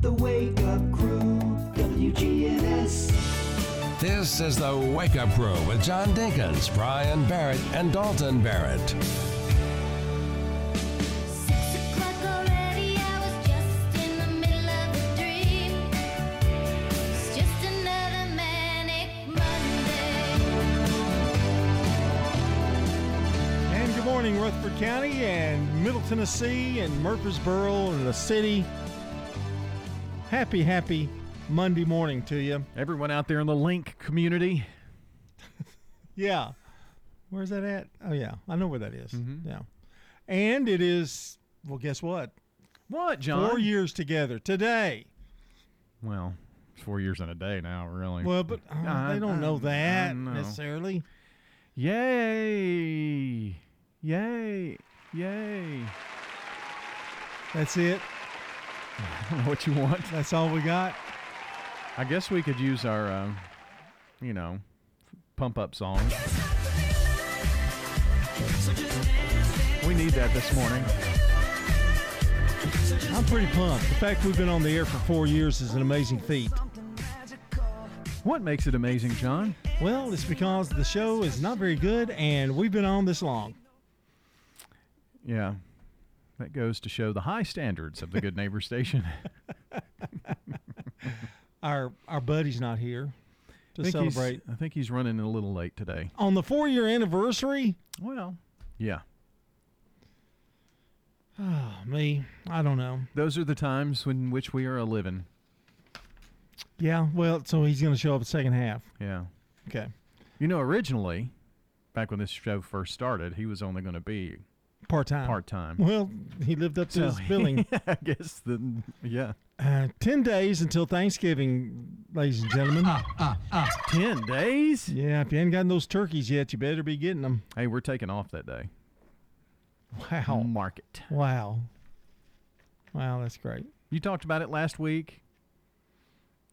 The Wake Up Crew, WGNS. This is the Wake Up Crew with John Dinkins, Brian Barrett, and Dalton Barrett. Six o'clock already, I was just in the middle of a dream. It's just another manic Monday. And good morning, Rutherford County and Middle Tennessee and Murfreesboro and the city. Happy, happy Monday morning to you. Everyone out there in the Link community. Yeah. Where's that at? Oh, yeah. I know where that is. Mhm. Yeah. And it is, well, guess what? What, John? Four years together today. Well, it's four years and a day now, really. Well, but uh, I- they don't I- know that know. necessarily. Yay! Yay! Yay! That's it. I don't know what you want. That's all we got. I guess we could use our, uh, you know, pump up song. We need that this morning. I'm pretty pumped. The fact we've been on the air for four years is an amazing feat. What makes it amazing, John? Well, it's because the show is not very good and we've been on this long. Yeah. That goes to show the high standards of the Good Neighbor Station. Our our buddy's not here to I celebrate. I think he's running a little late today. On the four year anniversary, Well, yeah. oh, me, I don't know. Those are the times in which we are a living. Yeah, well, so he's going to show up the second half. Yeah. Okay. You know, originally, back when this show first started, he was only going to be Part time. part time. Well, he lived up to his billing. I guess the yeah. Uh, 10 days until Thanksgiving, ladies and gentlemen. Ah, ah, ah. Ten days. Yeah, if you ain't gotten those turkeys yet, you better be getting them. Hey, we're taking off that day. Wow. Market. Wow. Wow, that's great. You talked about it last week.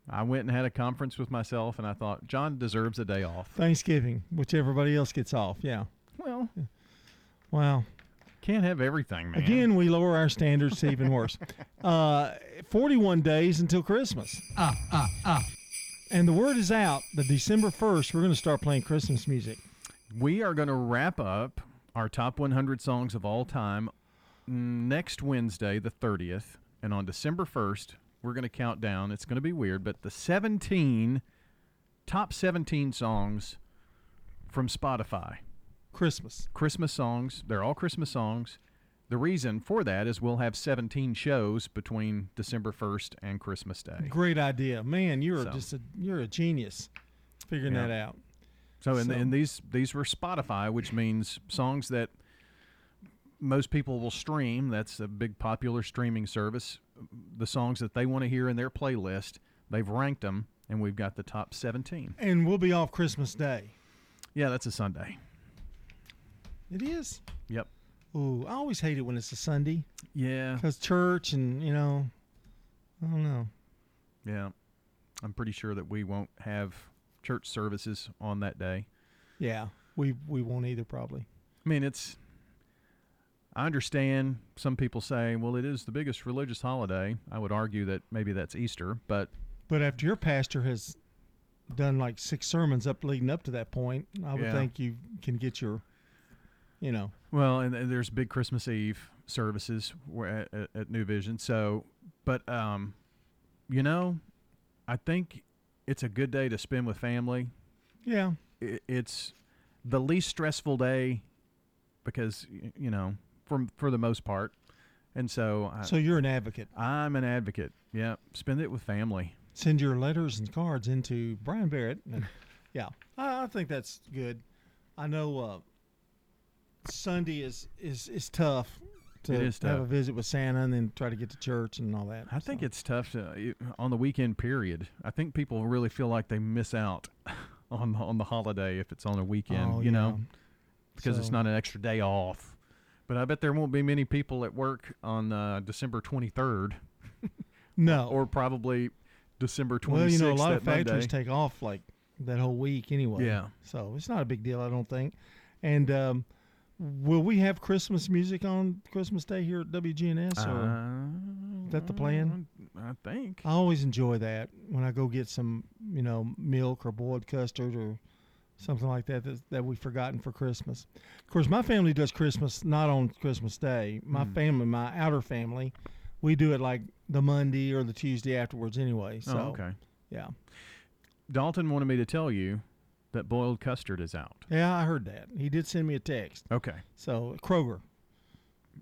I went and had a conference with myself, and I thought John deserves a day off. Thanksgiving, which everybody else gets off. Yeah. Well, Wow. Can't have everything, man. Again, we lower our standards to even worse. Uh, 41 days until Christmas. Ah, ah, ah. And the word is out that December 1st, we're going to start playing Christmas music. We are going to wrap up our top 100 songs of all time next Wednesday, the 30th. And on December 1st, we're going to count down. It's going to be weird, but the 17 top 17 songs from Spotify. Christmas. Christmas songs. They're all Christmas songs. The reason for that is we'll have 17 shows between December 1st and Christmas Day. Great idea. Man, you're So. just a you're a genius figuring Yeah. that out. So, and, So- and these these were Spotify, which means songs that most people will stream. That's a big popular streaming service. The songs that they want to hear in their playlist, they've ranked them, and we've got the top 17. And we'll be off Christmas Day. Yeah, that's a Sunday. It is. Yep. Ooh, I always hate it when it's a Sunday Yeah. because church and, you know, I don't know. Yeah. I'm pretty sure that we won't have church services on that day. Yeah, we we won't either probably. I mean, it's. I understand some people say, well, it is the biggest religious holiday. I would argue that maybe that's Easter, but But after your pastor has done like six sermons up leading up to that point, I would Yeah. think you can get your, you know, Well, and, and there's big Christmas Eve services at, at, at New Vision. So, but um, you know, I think it's a good day to spend with family. yeah, I it's the least stressful day because you know, for for the most part, and so, I, So you're an advocate. I'm an advocate. Yeah, spend it with family. Send your letters and cards into Brian Barrett. And yeah, I, I think that's good. I know uh, Sunday is, is, is tough to It is have a visit with Santa and then try to get to church and all that. I think it's tough to, on the weekend period. I think people really feel like they miss out on on the holiday if it's on a weekend. Oh, you know. yeah. because it's not an extra day off. But I bet there won't be many people at work on uh, December 23rd, no. or probably December 26th. well, you know, a lot of factories Monday. take off like that whole week anyway. Yeah. So it's not a big deal, I don't think. And um, will we have Christmas music on Christmas Day here at WGNS? or Uh, is that the plan? I think. I always enjoy that when I go get some, you know, milk or boiled custard or something like that that, that we've forgotten for Christmas. Of course, my family does Christmas not on Christmas Day. My family, my outer family, we do it like the Monday or the Tuesday afterwards anyway. So, oh, okay. yeah. Dalton wanted me to tell you that boiled custard is out. Yeah, I heard that. He did send me a text. Okay. So, Kroger,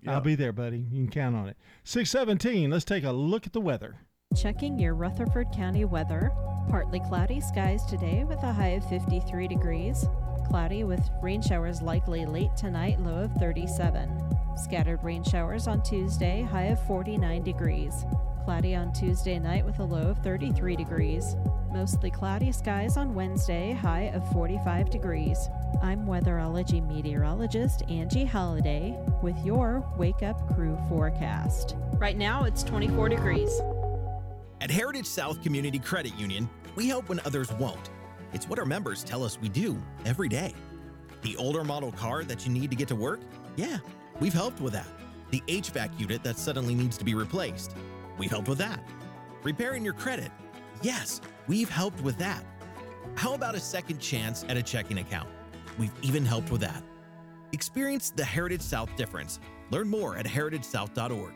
Yeah. I'll be there, buddy. You can count on it. 617, let's take a look at the weather. Checking your Rutherford County weather. Partly cloudy skies today with a high of 53 degrees. Cloudy with rain showers likely late tonight, low of 37. Scattered rain showers on Tuesday, high of 49 degrees. Cloudy on Tuesday night with a low of 33 degrees. Mostly cloudy skies on Wednesday, high of 45 degrees. I'm weatherology meteorologist Angie Halliday with your Wake Up Crew forecast. Right now it's 24 degrees. At Heritage South Community Credit Union, we help when others won't. It's what our members tell us we do every day. The older model car that you need to get to work? Yeah, we've helped with that. The HVAC unit that suddenly needs to be replaced? We've helped with that. Repairing your credit? Yes, we've helped with that. How about a second chance at a checking account? We've even helped with that. Experience the Heritage South difference. Learn more at heritagesouth.org.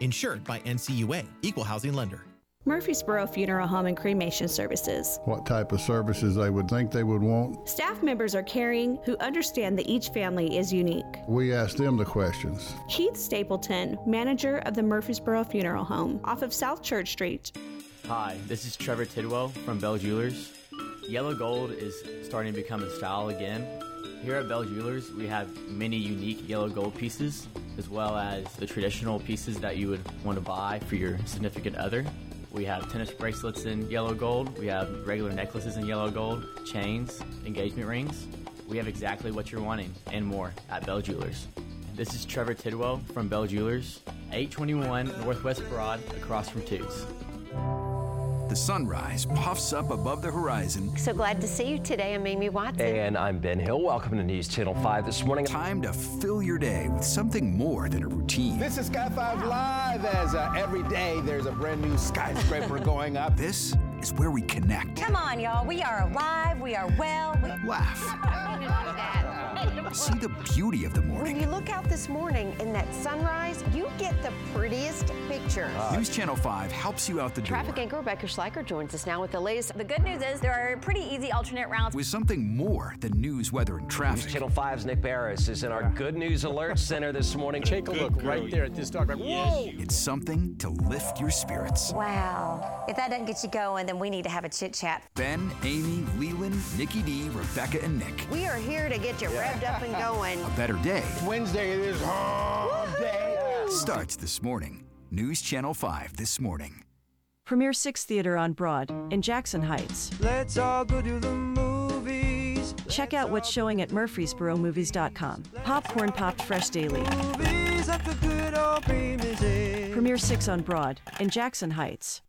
Insured by NCUA, Equal Housing Lender. Murfreesboro Funeral Home and Cremation Services. what type of services they would think they would want. Staff members are caring who understand that each family is unique. We ask them the questions. Keith Stapleton, manager of the Murfreesboro Funeral Home off of South Church Street. Hi, this is Trevor Tidwell from Bell Jewelers. Yellow gold is starting to become a style again. Here at Bell Jewelers, we have many unique yellow gold pieces, as well as the traditional pieces that you would want to buy for your significant other. We have tennis bracelets in yellow gold, we have regular necklaces in yellow gold, chains, engagement rings. We have exactly what you're wanting and more at Bell Jewelers. This is Trevor Tidwell from Bell Jewelers, 821 Northwest Broad, across from Toots. The sunrise puffs up above the horizon. So glad to see you today. I'm Amy Watson. And I'm Ben Hill. Welcome to News Channel 5 this morning. Time to fill your day with something more than a routine. This is Sky 5 Live as uh, every day there's a brand new skyscraper going up. This is where we connect, Come on, y'all. We are alive. We are well. We... laugh, see the beauty of the morning. When you look out this morning in that sunrise, you get the prettiest pictures. Ah. News Channel 5 helps you out the door Traffic anchor Rebecca Schleicher joins us now with the latest. The good news is there are pretty easy alternate routes. with something more than news, weather, and News traffic. Channel 5's Nick Beres is in our Good News Alert Center this morning. Take a look right there at this dog. Whoa! It's something to lift your spirits. Wow. If that doesn't get you going, then we need to have a chit chat. Ben, Amy, Leland, Nikki D, Rebecca, and Nick. We are here to get you revved up and going. A better day Wednesday it is hump day. starts this morning. News Channel 5 this morning. Premier Six Theater on Broad in Jackson Heights. Let's all go to the movies. Check out what's showing at murfreesboromovies.com. Popcorn popped fresh daily. Movies like the good old. Premier Six on Broad in Jackson Heights.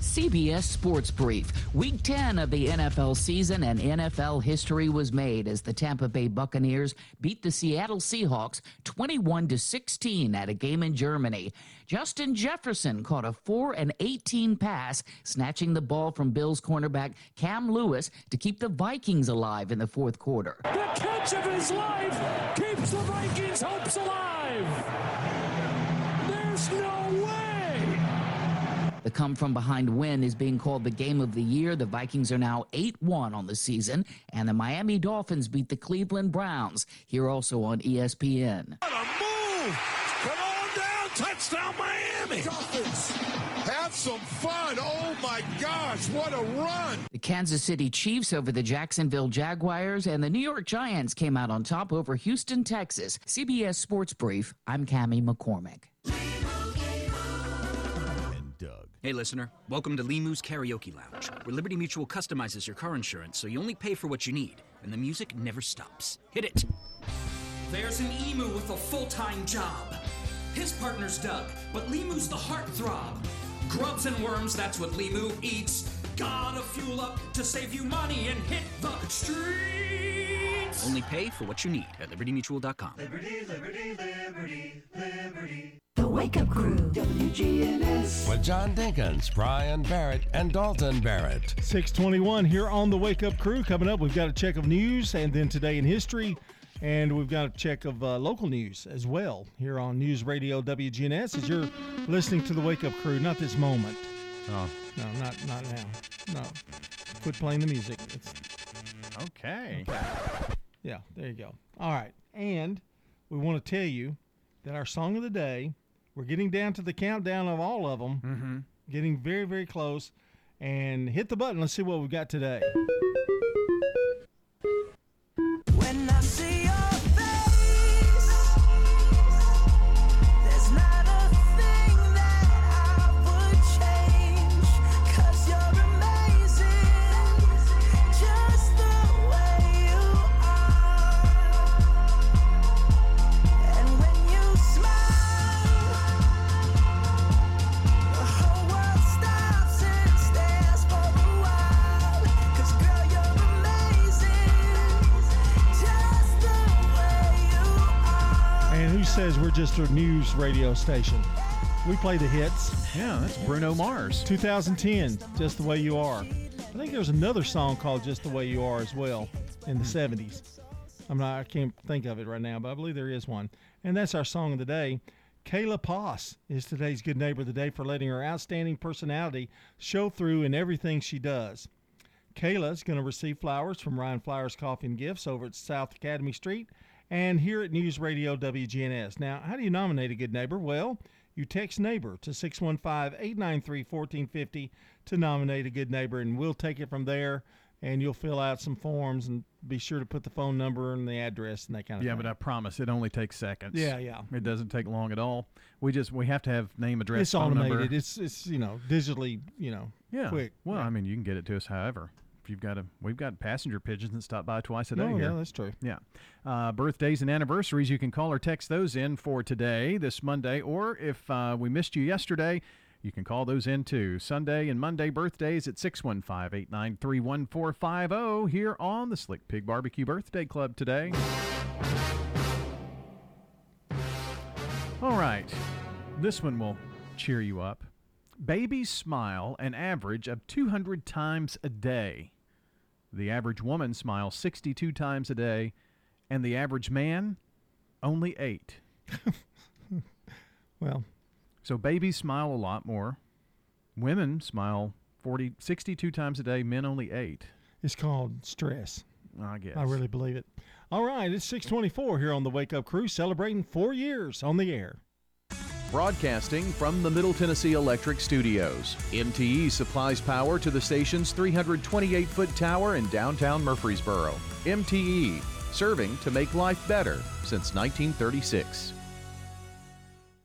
CBS Sports Brief. Week 10 of the NFL season and NFL history was made as the Tampa Bay Buccaneers beat the Seattle Seahawks 21 to 16 at a game in Germany. Justin Jefferson caught a 4 and 18 pass, snatching the ball from Bills cornerback Cam Lewis to keep the Vikings alive in the fourth quarter. The catch of his life keeps the Vikings' hopes alive. There's no way. The come from behind win is being called the game of the year. The Vikings are now 8 1 on the season, and the Miami Dolphins beat the Cleveland Browns, here also on ESPN. What a move! Come on down, touchdown Miami. Dolphins, have some fun. Oh my gosh, what a run! The Kansas City Chiefs over the Jacksonville Jaguars, and the New York Giants came out on top over Houston, Texas. CBS Sports Brief, I'm Cami McCormick. Hey, listener. Welcome to Limu's Karaoke Lounge, where Liberty Mutual customizes your car insurance so you only pay for what you need, and the music never stops. Hit it. There's an emu with a full time job. His partner's Doug, but Limu's the heartthrob. Grubs and worms, that's what Limu eats. Gotta fuel up to save you money and hit the streets. Only pay for what you need at libertymutual.com. Liberty, liberty, liberty, liberty. The Wake Up Crew, WGNS. With John Dinkins, Brian Barrett, and Dalton Barrett. 621 here on the Wake Up Crew. Coming up, we've got a check of news and then today in history. And we've got a check of uh, local news as well here on News Radio WGNS as you're listening to the Wake Up Crew. Not this moment. Oh. No, not not now. No. Quit playing the music. It's Okay. Yeah, there you go. All right. And we want to tell you that our song of the day, we're getting down to the countdown of all of them. Mm-hmm. Getting very, very close. And hit the button. Let's see what we've got today. When I see says we're just a news radio station? We play the hits. Yeah, that's Bruno Mars. 2010, Just the Way You Are. I think there's another song called Just the Way You Are as well in the hmm. 70s. I'm not, I can't think of it right now, but I believe there is one. And that's our song of the day. Kayla Poss is today's good neighbor of the day for letting her outstanding personality show through in everything she does. Kayla is going to receive flowers from Ryan Flowers Coffee and Gifts over at South Academy Street and here at News Radio WGNS. Now, how do you nominate a good neighbor? Well, you text neighbor to 615 893 1450 to nominate a good neighbor, and we'll take it from there. And you'll fill out some forms and be sure to put the phone number and the address and that kind of thing. Yeah, thing. but I promise it only takes seconds. Yeah, yeah. It doesn't take long at all. We just we have to have name, address, it's phone automated. number. It's it's you know digitally you know yeah. quick. Well, I mean, you can get it to us however. If you've got a, we've got passenger pigeons that stop by twice a day Oh, here. yeah, that's true. Yeah. Uh, birthdays and anniversaries, you can call or text those in for today, this Monday, or if uh, we missed you yesterday, you can call those in too. Sunday and Monday birthdays at 615 893 1450 here on the Slick Pig Barbecue Birthday Club today. All right. This one will cheer you up. Babies smile an average of 200 times a day. The average woman smiles 62 times a day, and the average man only eight. Well, so babies smile a lot more. Women smile 40, 62 times a day, men only eight. It's called stress. I guess. I really believe it. All right, it's 624 here on the Wake Up Crew, celebrating four years on the air. Broadcasting from the Middle Tennessee Electric Studios, MTE supplies power to the station's 328 foot tower in downtown Murfreesboro. MTE, serving to make life better since 1936.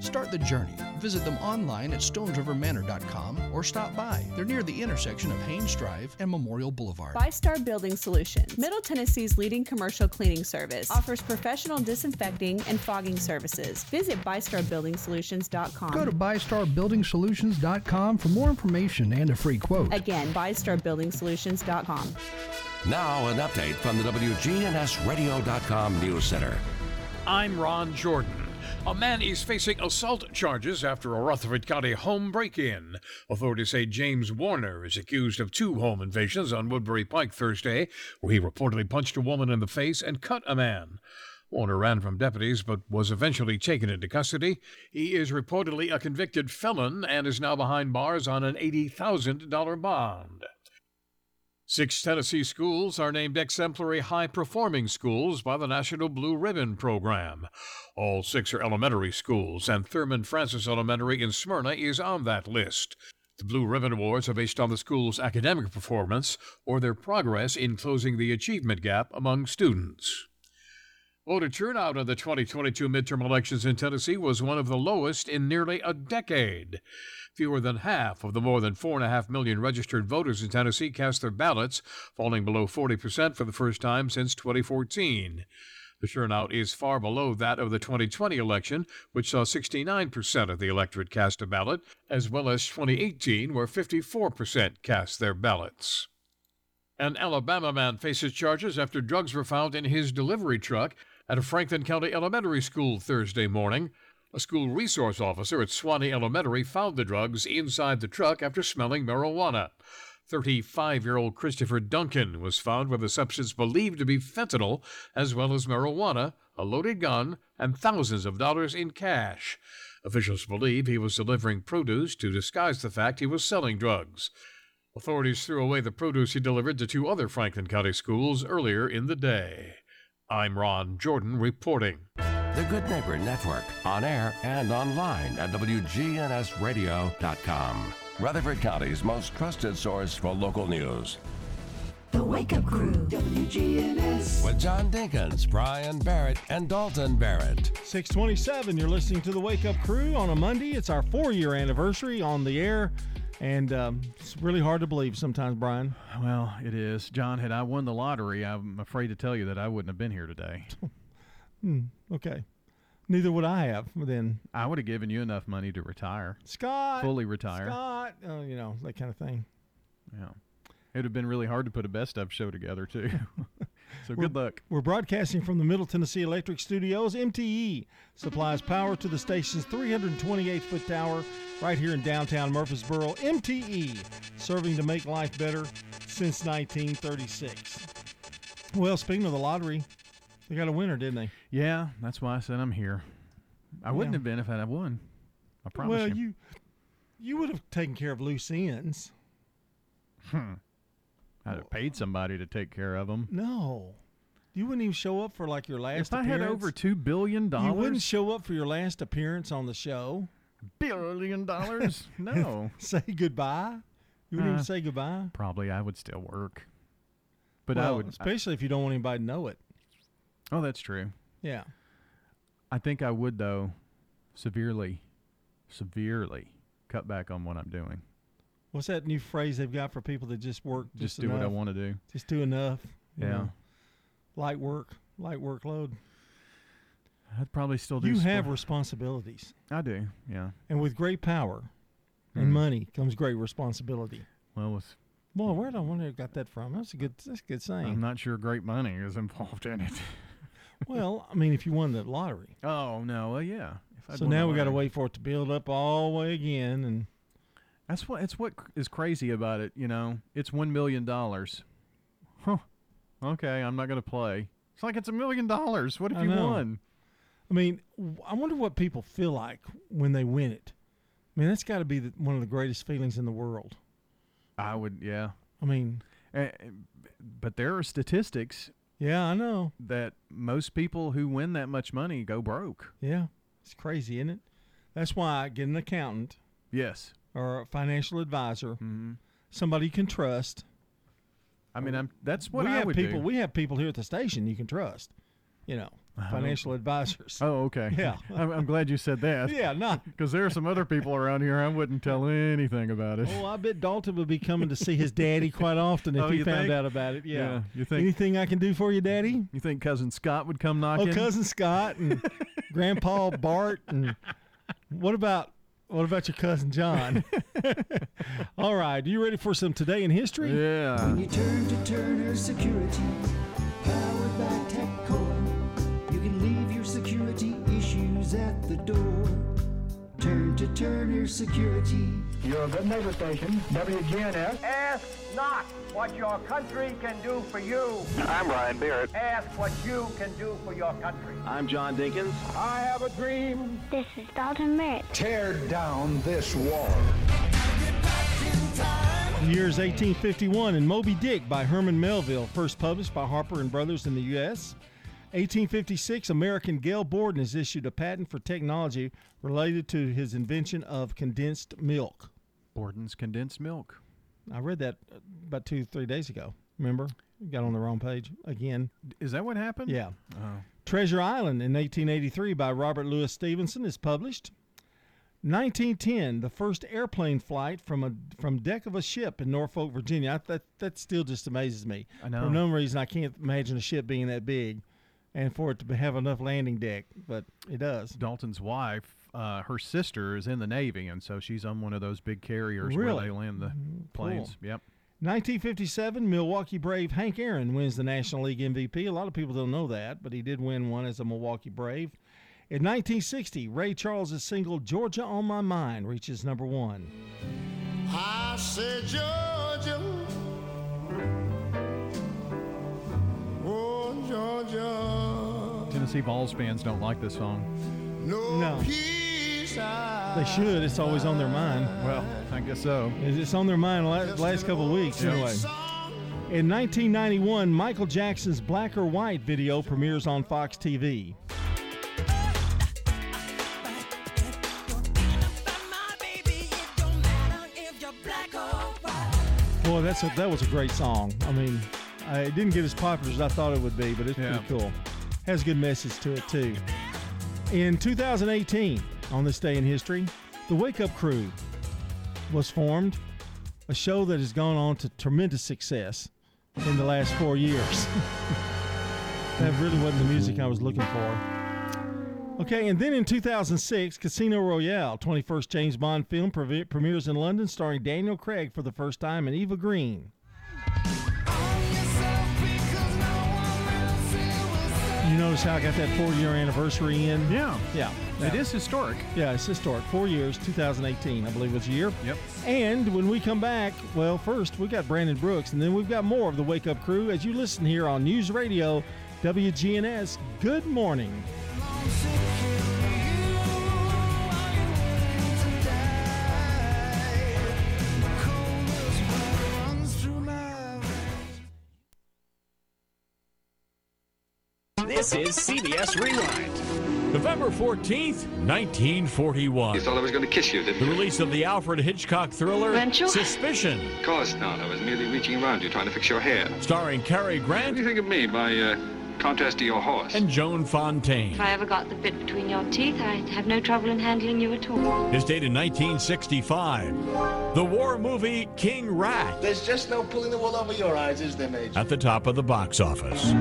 Start the journey. Visit them online at stonesrivermanor.com or stop by. They're near the intersection of Haynes Drive and Memorial Boulevard. ByStar Building Solutions, Middle Tennessee's leading commercial cleaning service, offers professional disinfecting and fogging services. Visit ByStarBuildingSolutions.com. Go to ByStarBuildingSolutions.com for more information and a free quote. Again, ByStarBuildingSolutions.com. Now, an update from the WGNSradio.com News Center. I'm Ron Jordan. A man is facing assault charges after a Rutherford County home break in. Authorities say James Warner is accused of two home invasions on Woodbury Pike Thursday, where he reportedly punched a woman in the face and cut a man. Warner ran from deputies but was eventually taken into custody. He is reportedly a convicted felon and is now behind bars on an $80,000 bond. Six Tennessee schools are named exemplary high performing schools by the National Blue Ribbon Program. All six are elementary schools, and Thurman Francis Elementary in Smyrna is on that list. The Blue Ribbon Awards are based on the school's academic performance or their progress in closing the achievement gap among students. Voter turnout in the 2022 midterm elections in Tennessee was one of the lowest in nearly a decade. Fewer than half of the more than 4.5 million registered voters in Tennessee cast their ballots, falling below 40% for the first time since 2014. The turnout is far below that of the 2020 election, which saw 69% of the electorate cast a ballot, as well as 2018, where 54% cast their ballots. An Alabama man faces charges after drugs were found in his delivery truck at a Franklin County elementary school Thursday morning. A school resource officer at Sewanee Elementary found the drugs inside the truck after smelling marijuana. 35 year old Christopher Duncan was found with a substance believed to be fentanyl, as well as marijuana, a loaded gun, and thousands of dollars in cash. Officials believe he was delivering produce to disguise the fact he was selling drugs. Authorities threw away the produce he delivered to two other Franklin County schools earlier in the day. I'm Ron Jordan reporting. The Good Neighbor Network, on air and online at WGNSradio.com. Rutherford County's most trusted source for local news. The Wake Up Crew, WGNS. With John Dinkins, Brian Barrett, and Dalton Barrett. 627, you're listening to the Wake Up Crew on a Monday. It's our four year anniversary on the air. And um, it's really hard to believe sometimes, Brian. Well, it is. John, had I won the lottery, I'm afraid to tell you that I wouldn't have been here today. Hmm, okay. Neither would I have then. I would have given you enough money to retire. Scott. Fully retire. Scott. Oh, you know, that kind of thing. Yeah. It would have been really hard to put a best of show together, too. so We're- good luck. We're broadcasting from the Middle Tennessee Electric Studios. MTE supplies power to the station's 328 foot tower right here in downtown Murfreesboro. MTE, serving to make life better since 1936. Well, speaking of the lottery, they got a winner, didn't they? Yeah, that's why I said I'm here. I wouldn't Yeah. have been if I'd have won. I promise you. well, you. you you would have taken care of loose ends. Hmm. I'd have paid somebody to take care of them. No, you wouldn't even show up for like your last. If I had over two billion dollars, you wouldn't show up for your last appearance on the show. billion dollars, no. say goodbye. You wouldn't Uh, even say goodbye. Probably I would still work. But I would. especially if you don't want anybody to know it. Oh, that's true. Yeah. I think I would though, severely, severely cut back on what I'm doing. What's that new phrase they've got for people that just work just, Just do what I want to do. Just do enough. you Yeah. know. Light work, light workload. I'd probably still do. You have responsibilities, I do. Yeah. and with great power and Mhm. money comes great responsibility. Well, with Well, where do I wonder who got that from? That's a good. That's a good saying. I'm not sure great money is involved in it. well, I mean, if you won the lottery. Oh no. Well, yeah. If I'd so won the now we got to lottery. wait for it to build up all the way again, and That's what. It's what cr- is crazy about it. You know, it's one million dollars. Huh. Okay, I'm not going to play. It's like it's a million dollars. What if I you know. won? I mean, w- I wonder what people feel like when they win it. I mean, that's got to be the, one of the greatest feelings in the world. I would. Yeah. I mean, Eh, eh, but there are statistics yeah, I know. that most people who win that much money go broke. Yeah, it's crazy, isn't it? That's why I get an accountant Yes. or a financial advisor, hmm somebody you can trust. I mean, I'm. That's what we I have people. do. We have people here at the station you can trust. You know, financial advisors. Oh, okay. Yeah. I'm, I'm glad you said that. Yeah, not. Because there are some other people around here I wouldn't tell anything about it. Oh, I bet Dalton would be coming to see his daddy quite often if Oh, he you found think? out about it. Yeah. Yeah, you think- anything I can do for you, Daddy? You think cousin Scott would come knocking? Oh, cousin Scott and Grandpa Bart and what about what about your cousin John? All right, you ready for some today in history? Yeah. When you turn to Turner Security, the door. Turn to Turner Security. Your good neighbor station, WGNS. Ask not what your country can do for you. I'm Brian Barrett. Ask what you can do for your country. I'm John Dinkins. I have a dream. This is Dalton Barrett. Tear down this wall. The year is 1851 and Moby Dick by Herman Melville, first published by Harper and Brothers in the U.S. 1856, American Gail Borden has issued a patent for technology related to his invention of condensed milk. Borden's condensed milk. I read that uh, about two, three days ago. Remember? Got on the wrong page again. Is that what happened? Yeah. Oh. Treasure Island in 1883 by Robert Louis Stevenson is published. 1910, the first airplane flight from a from deck of a ship in Norfolk, Virginia. I, that that still just amazes me. I know. For no reason, I can't imagine a ship being that big, and for it to have enough landing deck, but it does. Dalton's wife, uh, her sister is in the Navy, and so she's on one of those big carriers where they land the planes. Cool. Yep. 1957, Milwaukee Brave Hank Aaron wins the National League MVP. A lot of people don't know that, but he did win one as a Milwaukee Brave. In 1960, Ray Charles' single "Georgia on My Mind" reaches number one. I said, Georgia. Oh, Georgia. Tennessee Vols fans don't like this song. No, No. peace They should. It's always on their mind. Well, I guess so. It's on their mind the last couple of weeks, Yeah. anyway. In 1991, Michael Jackson's Black or White video premieres on Fox TV. Boy, that's a, that was a great song. I mean, I, it didn't get as popular as I thought it would be, but it's Yeah. pretty cool. Has a good message to it too. In 2018, on this day in history, the Wake Up Crew was formed, a show that has gone on to tremendous success in the last four years. that really wasn't the music I was looking for. Okay, and then in 2006, Casino Royale, 21st James Bond film, premieres in London, starring Daniel Craig for the first time and Eva Green. You notice how I got that four-year anniversary in? Yeah. Yeah. It yeah. is historic. Yeah, it's historic. Four years, 2018, I believe was the year. Yep. And when we come back, well, first we got Brandon Brooks, and then we've got more of the Wake Up Crew as you listen here on News Radio WGNS. Good morning. This is CBS Rewind. November 14th, 1941. You thought I was going to kiss you, didn't The you? release of the Alfred Hitchcock thriller Weren't? Suspicion, Of course not. I was merely reaching around you trying to fix your hair. starring Cary What Grant do you think of me, my uh, contrast to your horse? and Joan Fontaine. If I ever got the bit between your teeth, I'd have no trouble in handling you at all. Is dated 1965. The war movie King Rat There's just no pulling the wool over your eyes, is there, Major? at the top of the box office.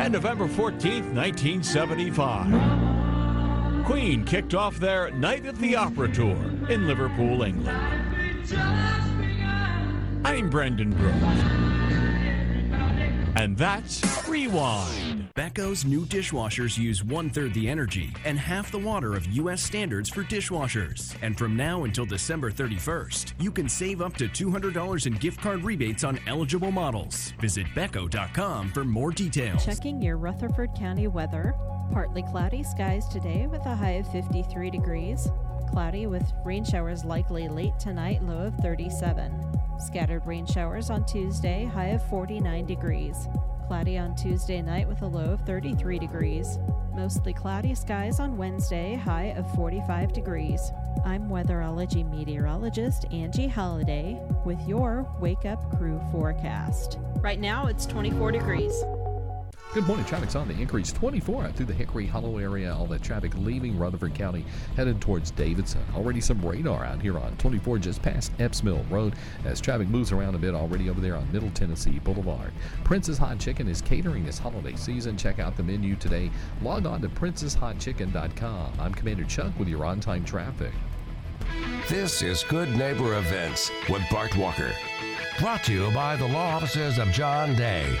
And November 14th, 1975. Queen kicked off their Night at the Opera tour in Liverpool, England. I'm Brendan Brooks. And that's Rewind. Beko's new dishwashers use one third the energy and half the water of U.S. standards for dishwashers. And from now until December 31st, you can save up to $200 in gift card rebates on eligible models. Visit Beko.com for more details. Checking your Rutherford County weather. Partly cloudy skies today with a high of 53 degrees. Cloudy with rain showers likely late tonight, low of 37. Scattered rain showers on Tuesday, high of 49 degrees. Cloudy on Tuesday night with a low of 33 degrees. Mostly cloudy skies on Wednesday, high of 45 degrees. I'm weatherology meteorologist Angie Holliday with your Wake Up Crew forecast. Right now it's 24 degrees. Good morning. Traffic's on the increase 24 out through the Hickory Hollow area. All that traffic leaving Rutherford County headed towards Davidson. Already some radar out here on 24 just past Epps Mill Road as traffic moves around a bit already over there on Middle Tennessee Boulevard. Princess Hot Chicken is catering this holiday season. Check out the menu today. Log on to princesshotchicken.com. I'm Commander Chuck with your on time traffic. This is Good Neighbor Events with Bart Walker. Brought to you by the law offices of John Day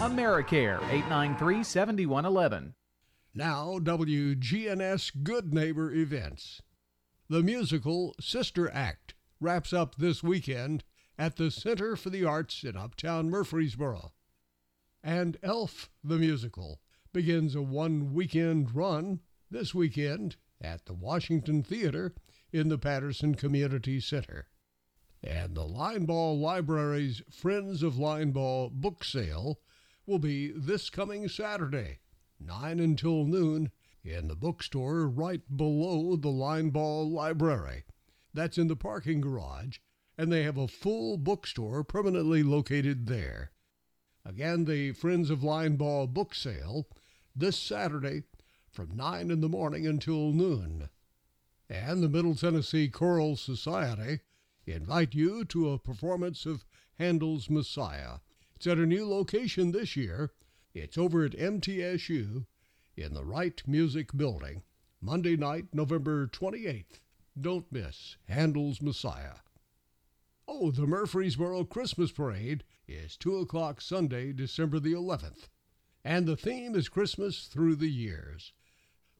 AmeriCare, 893 7111. Now, WGNS Good Neighbor Events. The musical Sister Act wraps up this weekend at the Center for the Arts in Uptown Murfreesboro. And Elf the Musical begins a one weekend run this weekend at the Washington Theater in the Patterson Community Center. And the Linebaugh Library's Friends of Linebaugh book sale will be this coming Saturday, 9 until noon, in the bookstore right below the Linebaugh Library. That's in the parking garage, and they have a full bookstore permanently located there. Again, the Friends of Linebaugh book sale this Saturday from 9 in the morning until noon. And the Middle Tennessee Choral Society invite you to a performance of Handel's Messiah. It's at a new location this year. It's over at MTSU in the Wright Music Building, Monday night, November 28th. Don't miss Handel's Messiah. Oh, the Murfreesboro Christmas Parade is 2 o'clock Sunday, December the 11th. And the theme is Christmas through the years.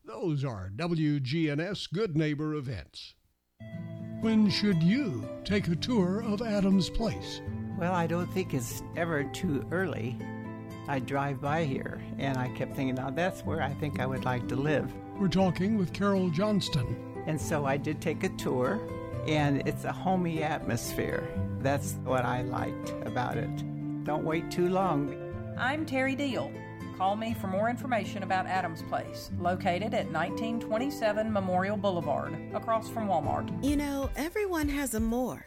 Those are WGNS Good Neighbor events. When should you take a tour of Adams Place? Well, I don't think it's ever too early. I drive by here and I kept thinking, now that's where I think I would like to live. We're talking with Carol Johnston. And so I did take a tour, and it's a homey atmosphere. That's what I liked about it. Don't wait too long. I'm Terry Deal. Call me for more information about Adams Place, located at 1927 Memorial Boulevard, across from Walmart. You know, everyone has a more.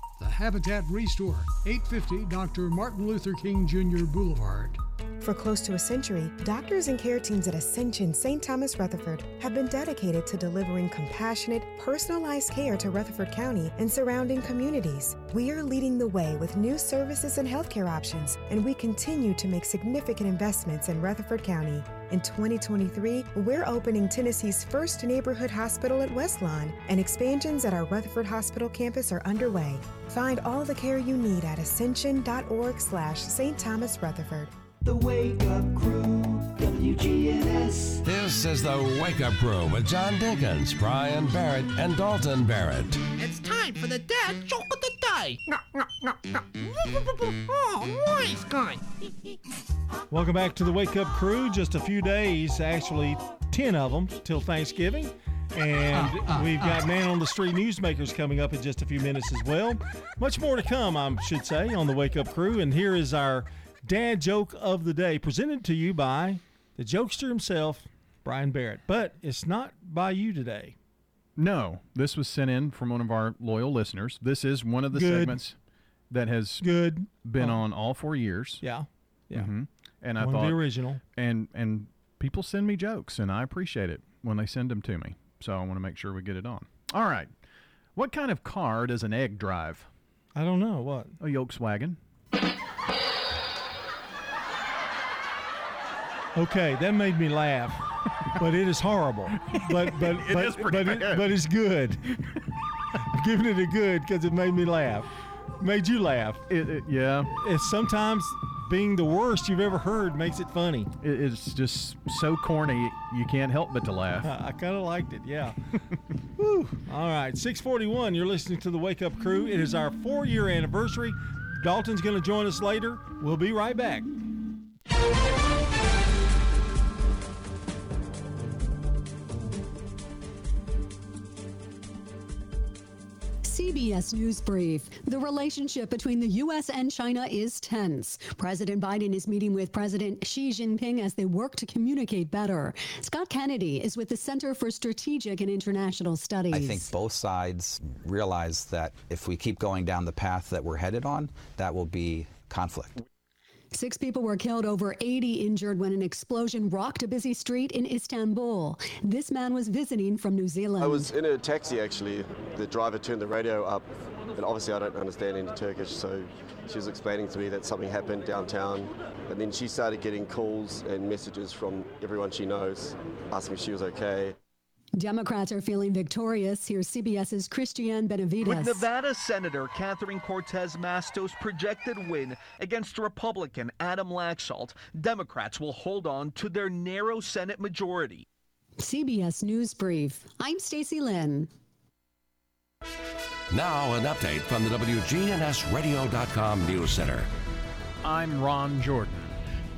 The Habitat Restore, 850 Dr. Martin Luther King Jr. Boulevard. For close to a century, doctors and care teams at Ascension St. Thomas Rutherford have been dedicated to delivering compassionate, personalized care to Rutherford County and surrounding communities. We are leading the way with new services and healthcare options, and we continue to make significant investments in Rutherford County. In 2023, we're opening Tennessee's first neighborhood hospital at Westlawn, and expansions at our Rutherford Hospital campus are underway. Find all the care you need at ascension.org slash St. Thomas Rutherford. The Wake Up Crew, WGNS. This is the Wake Up Crew with John Dinkins, Brian Barrett, and Dalton Barrett. It's time for the dad joke of the day. Oh, nice guy. Welcome back to the Wake Up Crew. Just a few days, actually 10 of them, till Thanksgiving. And we've got Man on the Street Newsmakers coming up in just a few minutes as well. Much more to come, I should say, on the Wake Up Crew. And here is our dad joke of the day, presented to you by the jokester himself, Brian Barrett. But it's not by you today. No, this was sent in from one of our loyal listeners. This is one of the Good. segments that has Good. been Oh. on all four years. Yeah. Yeah. Mhm. And I One of thought the original. And and people send me jokes, and I appreciate it when they send them to me. So I want to make sure we get it on. All right. What kind of car does an egg drive? I don't know. What? A Volkswagen. Okay, that made me laugh, but it is horrible. But but It but is but, it, but it's good. I'm giving it a good because it made me laugh. Made you laugh. It, it, yeah. It's sometimes being the worst you've ever heard makes it funny. It is just so corny, you can't help but to laugh. I kind of liked it, yeah. Whew. All right, 641, you're listening to the Wake Up Crew. It is our four year anniversary. Dalton's going to join us later. We'll be right back. CBS News Brief. The relationship between the U.S. and China is tense. President Biden is meeting with President Xi Jinping as they work to communicate better. Scott Kennedy is with the Center for Strategic and International Studies. I think both sides realize that if we keep going down the path that we're headed on, that will be conflict. Six people were killed, over 80 injured when an explosion rocked a busy street in Istanbul. This man was visiting from New Zealand. I was in a taxi actually. The driver turned the radio up, and obviously I don't understand any Turkish, so she was explaining to me that something happened downtown. And then she started getting calls and messages from everyone she knows asking if she was okay. Democrats are feeling victorious. Here's CBS's Cristian Benavides. With Nevada Senator Catherine Cortez Masto's projected win against Republican Adam Laxalt, Democrats will hold on to their narrow Senate majority. CBS News Brief. I'm Stacy Lynn. Now, an update from the WGNSradio.com News Center. I'm Ron Jordan.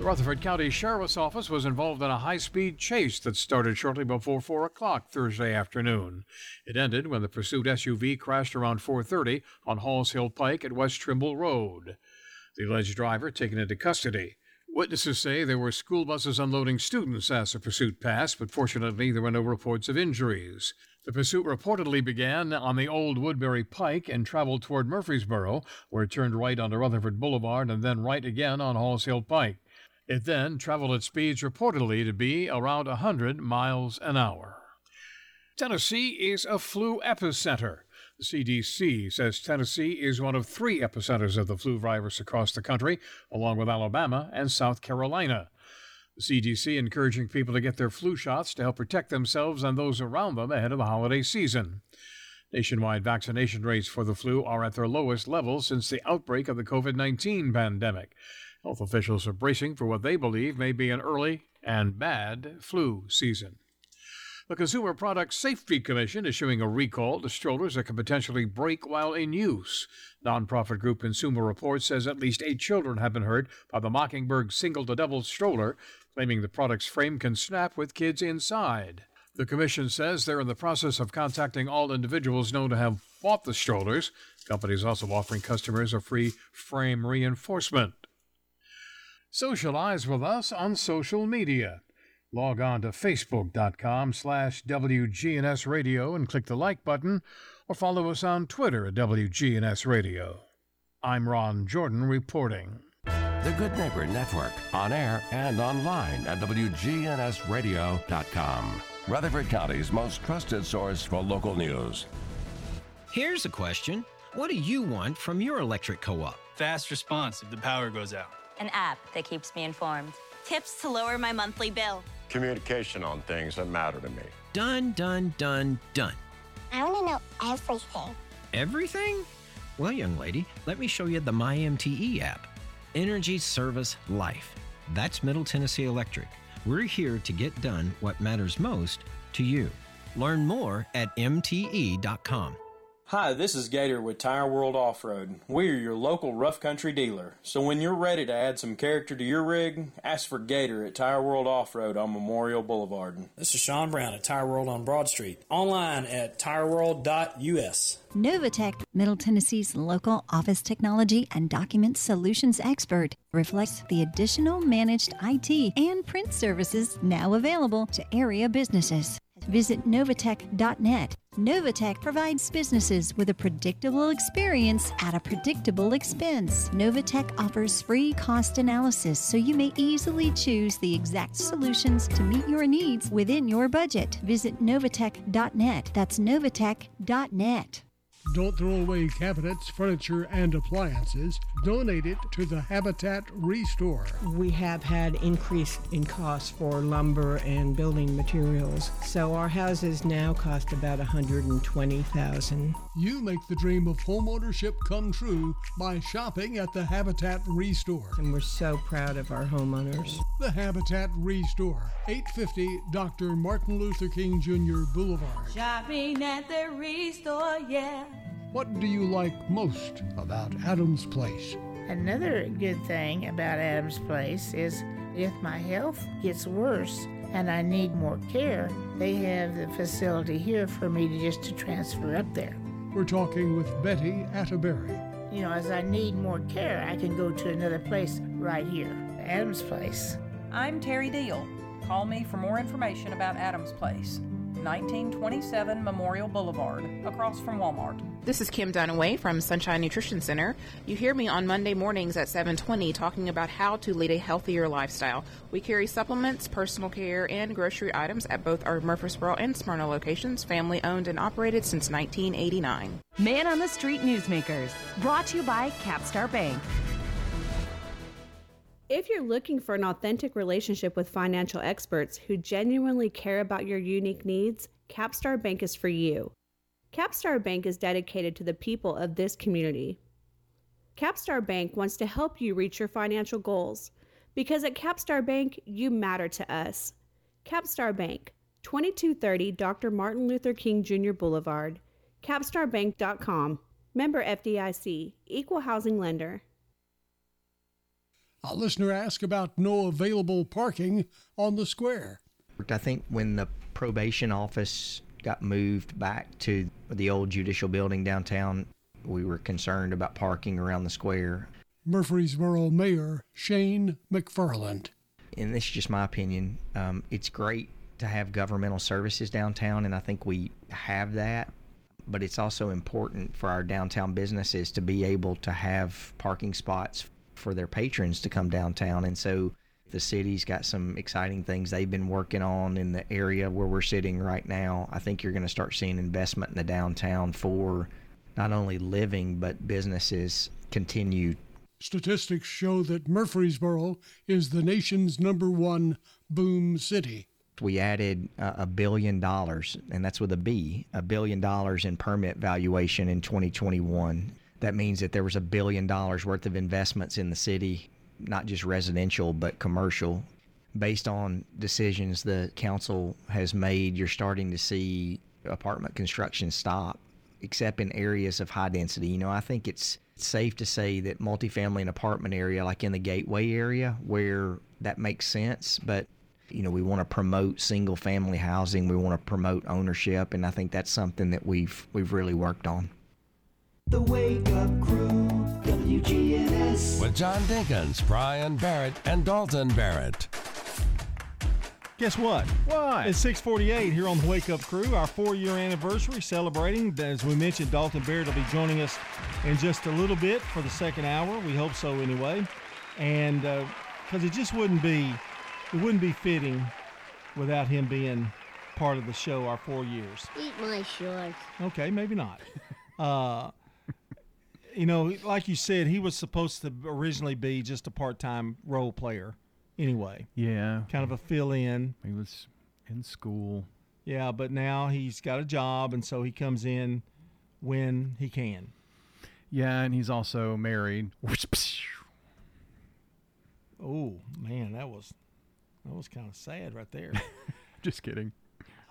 The Rutherford County Sheriff's Office was involved in a high speed chase that started shortly before 4 o'clock Thursday afternoon. It ended when the pursuit SUV crashed around 4.30 on Halls Hill Pike at West Trimble Road. The alleged driver taken into custody. Witnesses say there were school buses unloading students as the pursuit passed, but fortunately there were no reports of injuries. The pursuit reportedly began on the old Woodbury Pike and traveled toward Murfreesboro, where it turned right onto Rutherford Boulevard and then right again on Halls Hill Pike. It then traveled at speeds reportedly to be around 100 miles an hour. Tennessee is a flu epicenter. The CDC says Tennessee is one of three epicenters of the flu virus across the country, along with Alabama and South Carolina. The CDC encouraging people to get their flu shots to help protect themselves and those around them ahead of the holiday season. Nationwide vaccination rates for the flu are at their lowest level since the outbreak of the COVID 19 pandemic. Health officials are bracing for what they believe may be an early and bad flu season. The Consumer Product Safety Commission is issuing a recall to strollers that can potentially break while in use. Nonprofit group Consumer Reports says at least eight children have been hurt by the Mockingbird single to double stroller, claiming the product's frame can snap with kids inside. The commission says they're in the process of contacting all individuals known to have bought the strollers. The company is also offering customers a free frame reinforcement. Socialize with us on social media. Log on to facebook.com slash WGNS Radio and click the like button, or follow us on Twitter at WGNS Radio. I'm Ron Jordan reporting. The Good Neighbor Network, on air and online at WGNSradio.com. Rutherford County's most trusted source for local news. Here's a question What do you want from your electric co op? Fast response if the power goes out. An app that keeps me informed. Tips to lower my monthly bill. Communication on things that matter to me. Done, done, done, done. I want to know everything. Everything? Well, young lady, let me show you the MyMTE app Energy Service Life. That's Middle Tennessee Electric. We're here to get done what matters most to you. Learn more at MTE.com. Hi, this is Gator with Tire World Off Road. We're your local rough country dealer. So when you're ready to add some character to your rig, ask for Gator at Tire World Off Road on Memorial Boulevard. This is Sean Brown at Tire World on Broad Street. Online at tireworld.us. Novatech, Middle Tennessee's local office technology and document solutions expert, reflects the additional managed IT and print services now available to area businesses. Visit Novatech.net. Novatech provides businesses with a predictable experience at a predictable expense. Novatech offers free cost analysis so you may easily choose the exact solutions to meet your needs within your budget. Visit Novatech.net. That's Novatech.net. Don't throw away cabinets, furniture, and appliances. Donate it to the Habitat Restore. We have had increase in costs for lumber and building materials, so our houses now cost about 120,000. You make the dream of homeownership come true by shopping at the Habitat Restore. And we're so proud of our homeowners. The Habitat Restore, 850 Dr. Martin Luther King Jr. Boulevard. Shopping at the Restore, yeah. What do you like most about Adams Place? Another good thing about Adams Place is if my health gets worse and I need more care, they have the facility here for me to just to transfer up there. We're talking with Betty Atterbury. You know, as I need more care, I can go to another place right here, Adams Place. I'm Terry Deal. Call me for more information about Adams Place. 1927 Memorial Boulevard, across from Walmart. This is Kim Dunaway from Sunshine Nutrition Center. You hear me on Monday mornings at 7:20 talking about how to lead a healthier lifestyle. We carry supplements, personal care, and grocery items at both our Murfreesboro and Smyrna locations, family owned and operated since 1989. Man on the Street Newsmakers, brought to you by Capstar Bank. If you're looking for an authentic relationship with financial experts who genuinely care about your unique needs, Capstar Bank is for you. Capstar Bank is dedicated to the people of this community. Capstar Bank wants to help you reach your financial goals because at Capstar Bank, you matter to us. Capstar Bank, 2230 Dr. Martin Luther King Jr. Boulevard, capstarbank.com. Member FDIC, Equal Housing Lender. A listener asked about no available parking on the square. I think when the probation office got moved back to the old judicial building downtown, we were concerned about parking around the square. Murfreesboro Mayor Shane McFarland. And this is just my opinion. Um, it's great to have governmental services downtown, and I think we have that. But it's also important for our downtown businesses to be able to have parking spots for their patrons to come downtown. And so the city's got some exciting things they've been working on in the area where we're sitting right now. I think you're going to start seeing investment in the downtown for not only living but businesses continue. Statistics show that Murfreesboro is the nation's number one boom city. We added uh, a billion dollars, and that's with a B, a billion dollars in permit valuation in 2021. That means that there was a billion dollars worth of investments in the city not just residential but commercial. Based on decisions the council has made, you're starting to see apartment construction stop, except in areas of high density. You know, I think it's safe to say that multifamily and apartment area, like in the gateway area, where that makes sense, but you know, we want to promote single family housing, we want to promote ownership, and I think that's something that we've we've really worked on. The Wake Up Crew, WGNS. With John Dinkins, Brian Barrett, and Dalton Barrett. Guess what? What? It's 648 here on the Wake Up Crew, our four-year anniversary celebrating. As we mentioned, Dalton Barrett will be joining us in just a little bit for the second hour. We hope so anyway. And because uh, it just wouldn't be, it wouldn't be fitting without him being part of the show our four years. Eat my shorts. Okay, maybe not. uh, you know, like you said, he was supposed to originally be just a part-time role player. Anyway, yeah, kind of a fill-in. He was in school. Yeah, but now he's got a job, and so he comes in when he can. Yeah, and he's also married. Oh man, that was that was kind of sad right there. Just kidding.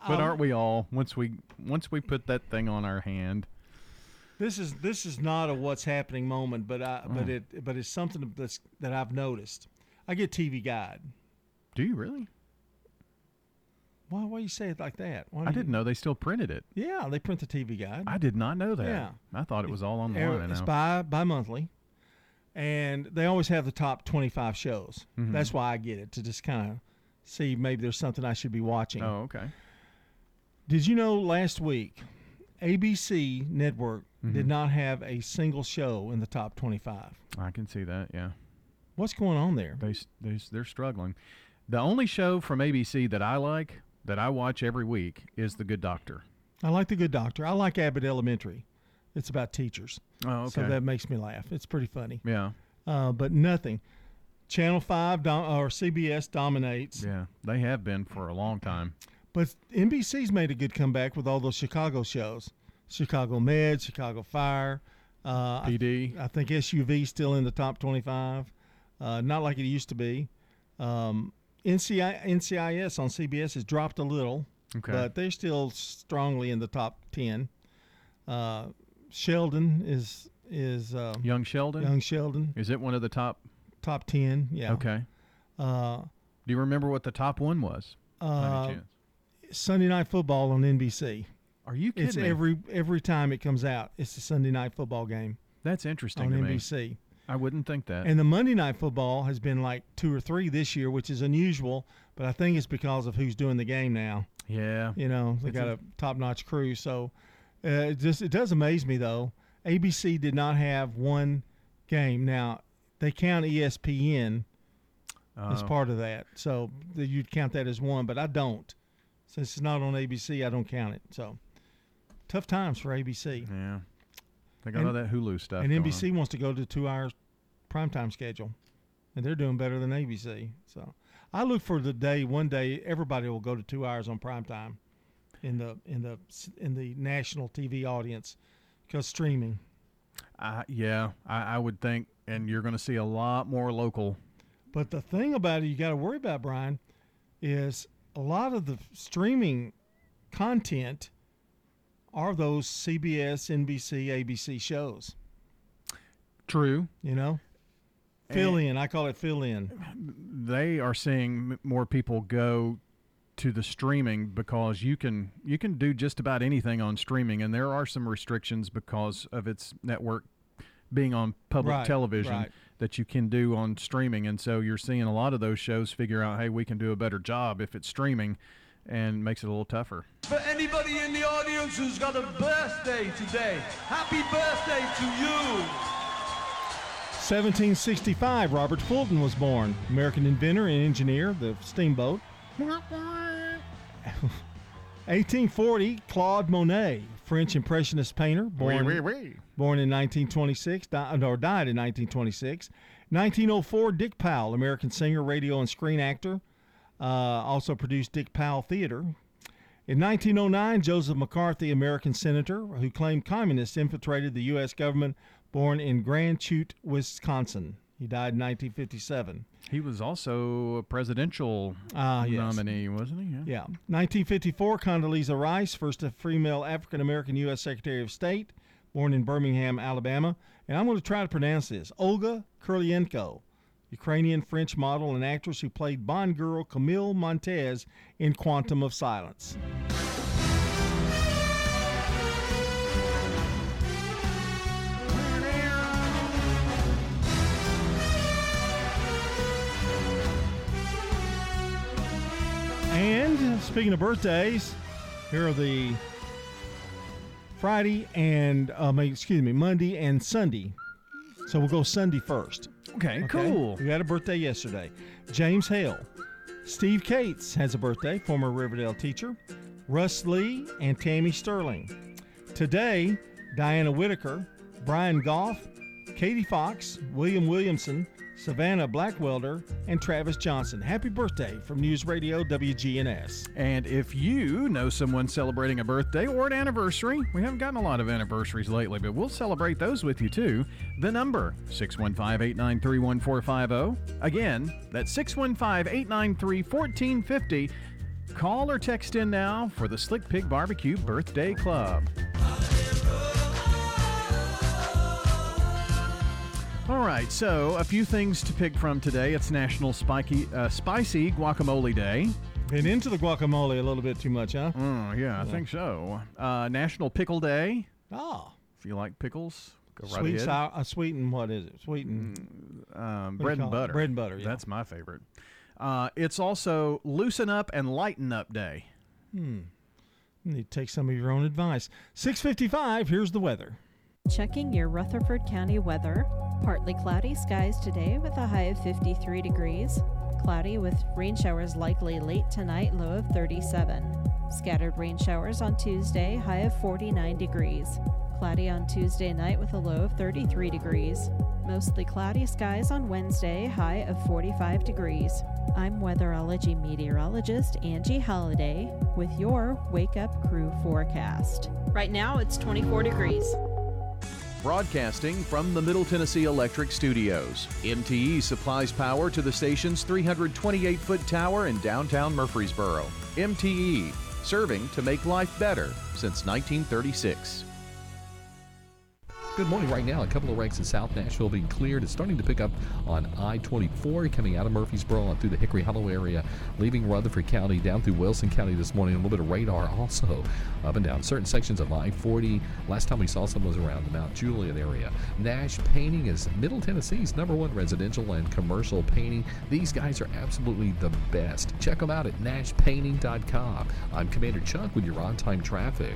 But um, aren't we all? Once we once we put that thing on our hand. This is this is not a what's happening moment, but I mm. but it but it's something that's that I've noticed. I get TV Guide. Do you really? Why why you say it like that? I didn't you, know they still printed it. Yeah, they print the TV Guide. I did not know that. Yeah, I thought it was all online. It's now. bi bi monthly, and they always have the top twenty five shows. Mm-hmm. That's why I get it to just kind of see maybe there's something I should be watching. Oh, okay. Did you know last week ABC Network Mm-hmm. did not have a single show in the top 25. I can see that, yeah. What's going on there? They, they, they're struggling. The only show from ABC that I like, that I watch every week, is The Good Doctor. I like The Good Doctor. I like Abbott Elementary. It's about teachers. Oh, okay. So that makes me laugh. It's pretty funny. Yeah. Uh, but nothing. Channel 5 dom- or CBS dominates. Yeah, they have been for a long time. But NBC's made a good comeback with all those Chicago shows. Chicago Med, Chicago Fire, uh, PD. I, I, think SVU still in the top 25. Uh, not like it used to be. Um, NCI, NCIS on CBS has dropped a little, okay. but they're still strongly in the top 10. Uh, Sheldon is is uh, Young Sheldon. Young Sheldon is it one of the top top 10? Yeah. Okay. Uh, Do you remember what the top one was? Sunday Night Football on NBC. Are you kidding It's me? every every time it comes out. It's a Sunday night football game That's interesting on to me. NBC. I wouldn't think that. And the Monday night football has been like two or three this year, which is unusual. But I think it's because of who's doing the game now. yeah. You know, they It's got a- a top notch crew. So uh, it just it does amaze me though. ABC did not have one game. Now they count ESPN as Oh. part of that, so you'd count that as one. But I don't, since it's not on ABC. I don't count it. So tough times for ABC. Yeah. They got all that Hulu stuff. And NBC wants to go to two hours primetime schedule, and they're doing better than ABC. So I look for the day one day everybody will go to two hours on primetime in the in the in the national TV audience because streaming. Uh, yeah, I, I would think, and you're going to see a lot more local. But the thing about it, you got to worry about Brian, is a lot of the streaming content are those CBS, NBC, ABC shows. True. You know, fill in. I call it fill in. They are seeing more people go to the streaming because you can you can do just about anything on streaming, and there are some restrictions because of its network being on public Right, television right. that you can do on streaming, and so you're seeing a lot of those shows figure out, hey, we can do a better job if it's streaming, and makes it a little tougher. For anybody in the audience who's got a birthday today, happy birthday to you. 1765, Robert Fulton was born. American inventor and engineer the steamboat. 1840, Claude Monet, French impressionist painter, born, Oui, oui, oui. born in 1926, di- uh, or died in 1926. 1904, Dick Powell, American singer, radio, and screen actor. Uh, also produced Dick Powell Theater. In 1909, Joseph McCarthy, American senator who claimed communists infiltrated the U.S. government, born in Grand Chute, Wisconsin. He died in 1957. He was also a presidential yes. nominee, wasn't he? Yeah. 1954, Condoleezza Rice, first female African American U.S. Secretary of State, born in Birmingham, Alabama. And I'm going to try to pronounce this Olga Kurylenko, Ukrainian French model and actress who played Bond girl Camille Montes in Quantum of Solace. And speaking of birthdays, here are the Friday and um, excuse me, Monday and Sunday. So we'll go Sunday first. Okay, cool. We had a birthday yesterday. James Hale. Steve Cates has a birthday, former Riverdale teacher. Russ Lee and Tammy Sterling. Today, Diana Whitaker, Brian Goff, Katie Fox, William Williamson, Savannah Blackwelder, and Travis Johnson. Happy birthday from News Radio WGNS. And if you know someone celebrating a birthday or an anniversary, we haven't gotten a lot of anniversaries lately, but we'll celebrate those with you too. The number 615-893-1450. oh. Again, that's 615-893-1450. Call or text in now for the Slick Pig Barbecue Birthday Club. All right, so a few things to pick from today. It's National Spiky, uh, Spicy Guacamole Day. Been into the guacamole a little bit too much, huh? Oh, yeah, I think so. Uh, National Pickle Day. Oh. If you like pickles, go right Sweet, ahead. sour, uh, sweet and what is it? Sweet and Um, What do you bread and call it? butter. Bread and butter, yeah. That's my favorite. Uh, it's also Loosen Up and Lighten Up Day. hmm. You need to take some of your own advice. 655, here's the weather. Checking your Rutherford County weather. Partly cloudy skies today with a high of 53 degrees. Cloudy with rain showers likely late tonight, low of 37. Scattered rain showers on Tuesday, high of 49 degrees. Cloudy on Tuesday night with a low of 33 degrees. Mostly cloudy skies on Wednesday, high of 45 degrees. I'm weatherology meteorologist Angie Holliday with your Wake Up Crew forecast. Right now it's 24 degrees. Broadcasting from the Middle Tennessee Electric Studios, MTE supplies power to the station's 328 foot tower in downtown Murfreesboro. MTE, serving to make life better since 1936. Good morning. Right now, a couple of wrecks in South Nashville being cleared. It's starting to pick up on I 24 coming out of Murfreesboro and through the Hickory Hollow area, leaving Rutherford County down through Wilson County this morning. A little bit of radar also up and down certain sections of I 40. Last time we saw some was around the Mount Juliet area. Nash Painting is Middle Tennessee's number one residential and commercial painting. These guys are absolutely the best. Check them out at nashpainting.com. I'm Commander Chuck with your on time traffic.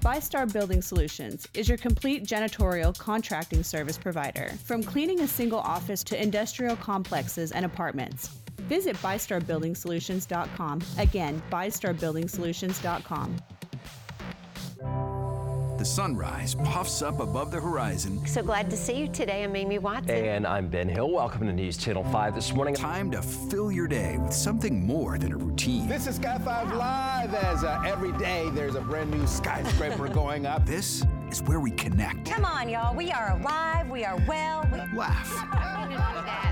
ByStar Building Solutions is your complete janitorial contracting service provider. From cleaning a single office to industrial complexes and apartments. Visit ByStarBuildingSolutions.com. Again, ByStarBuildingSolutions.com. The sunrise puffs up above the horizon. So glad to see you today. I'm Amy Watson. And I'm Ben Hill. Welcome to News Channel 5 this morning. Time to fill your day with something more than a routine. This is Sky 5 Live as uh, every day there's a brand new skyscraper going up. This is where we connect. Come on, y'all. We are alive. We are well. We... Laugh.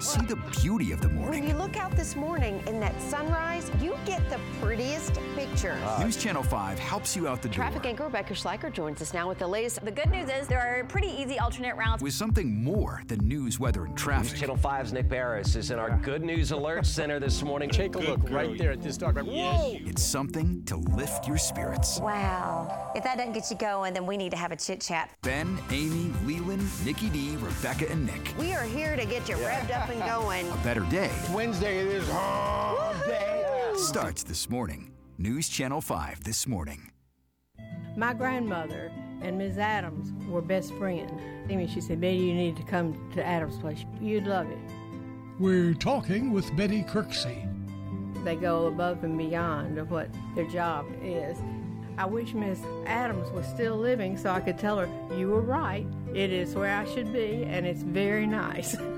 See the beauty of the morning. When you look out this morning in that sunrise, you get the prettiest pictures. Uh, News Channel 5 helps you out the Traffic door. anchor Rebecca Schleicher joins us now with the latest. The good news is there are pretty easy alternate routes. With something more than news, weather, and traffic. News Channel 5's Nick Beres is in our Good News Alert Center this morning. Take a look right there at this dog. Like, Whoa! It's something to lift your spirits. Wow. If that doesn't get you going, then we need to have a chit chat. Ben, Amy, Lelan, Nikki D, Rebecca, and Nick. We are here to get you revved up and going. A better day. Wednesday, it is hump day. Starts this morning. News Channel 5 this morning. My grandmother and Ms. Adams were best friends. I mean, she said, Betty, you need to come to Adams' place. You'd love it. We're talking with Betty Kirksey. They go above and beyond of what their job is. I wish Miss Adams was still living so I could tell her, you were right. It is where I should be, and it's very nice.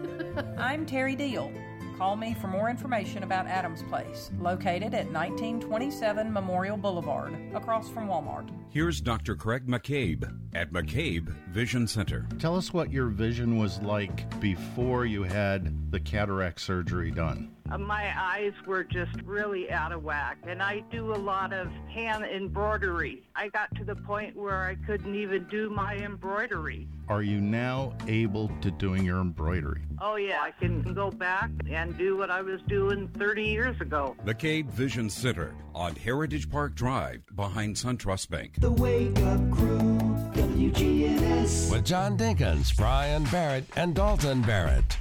I'm Terry Deal. Call me for more information about Adams Place, located at 1927 Memorial Boulevard, across from Walmart. Here's Dr. Craig McCabe at McCabe Vision Center. Tell us what your vision was like before you had the cataract surgery done. Uh, my eyes were just really out of whack, and I do a lot of hand embroidery. I got to the point where I couldn't even do my embroidery. Are you now able to doing your embroidery? Oh, yeah, I can go back and do what I was doing 30 years ago. The McCabe Vision Center on Heritage Park Drive behind SunTrust Bank. The Wake Up Crew, WGNS. With John Dinkins, Brian Barrett, and Dalton Barrett.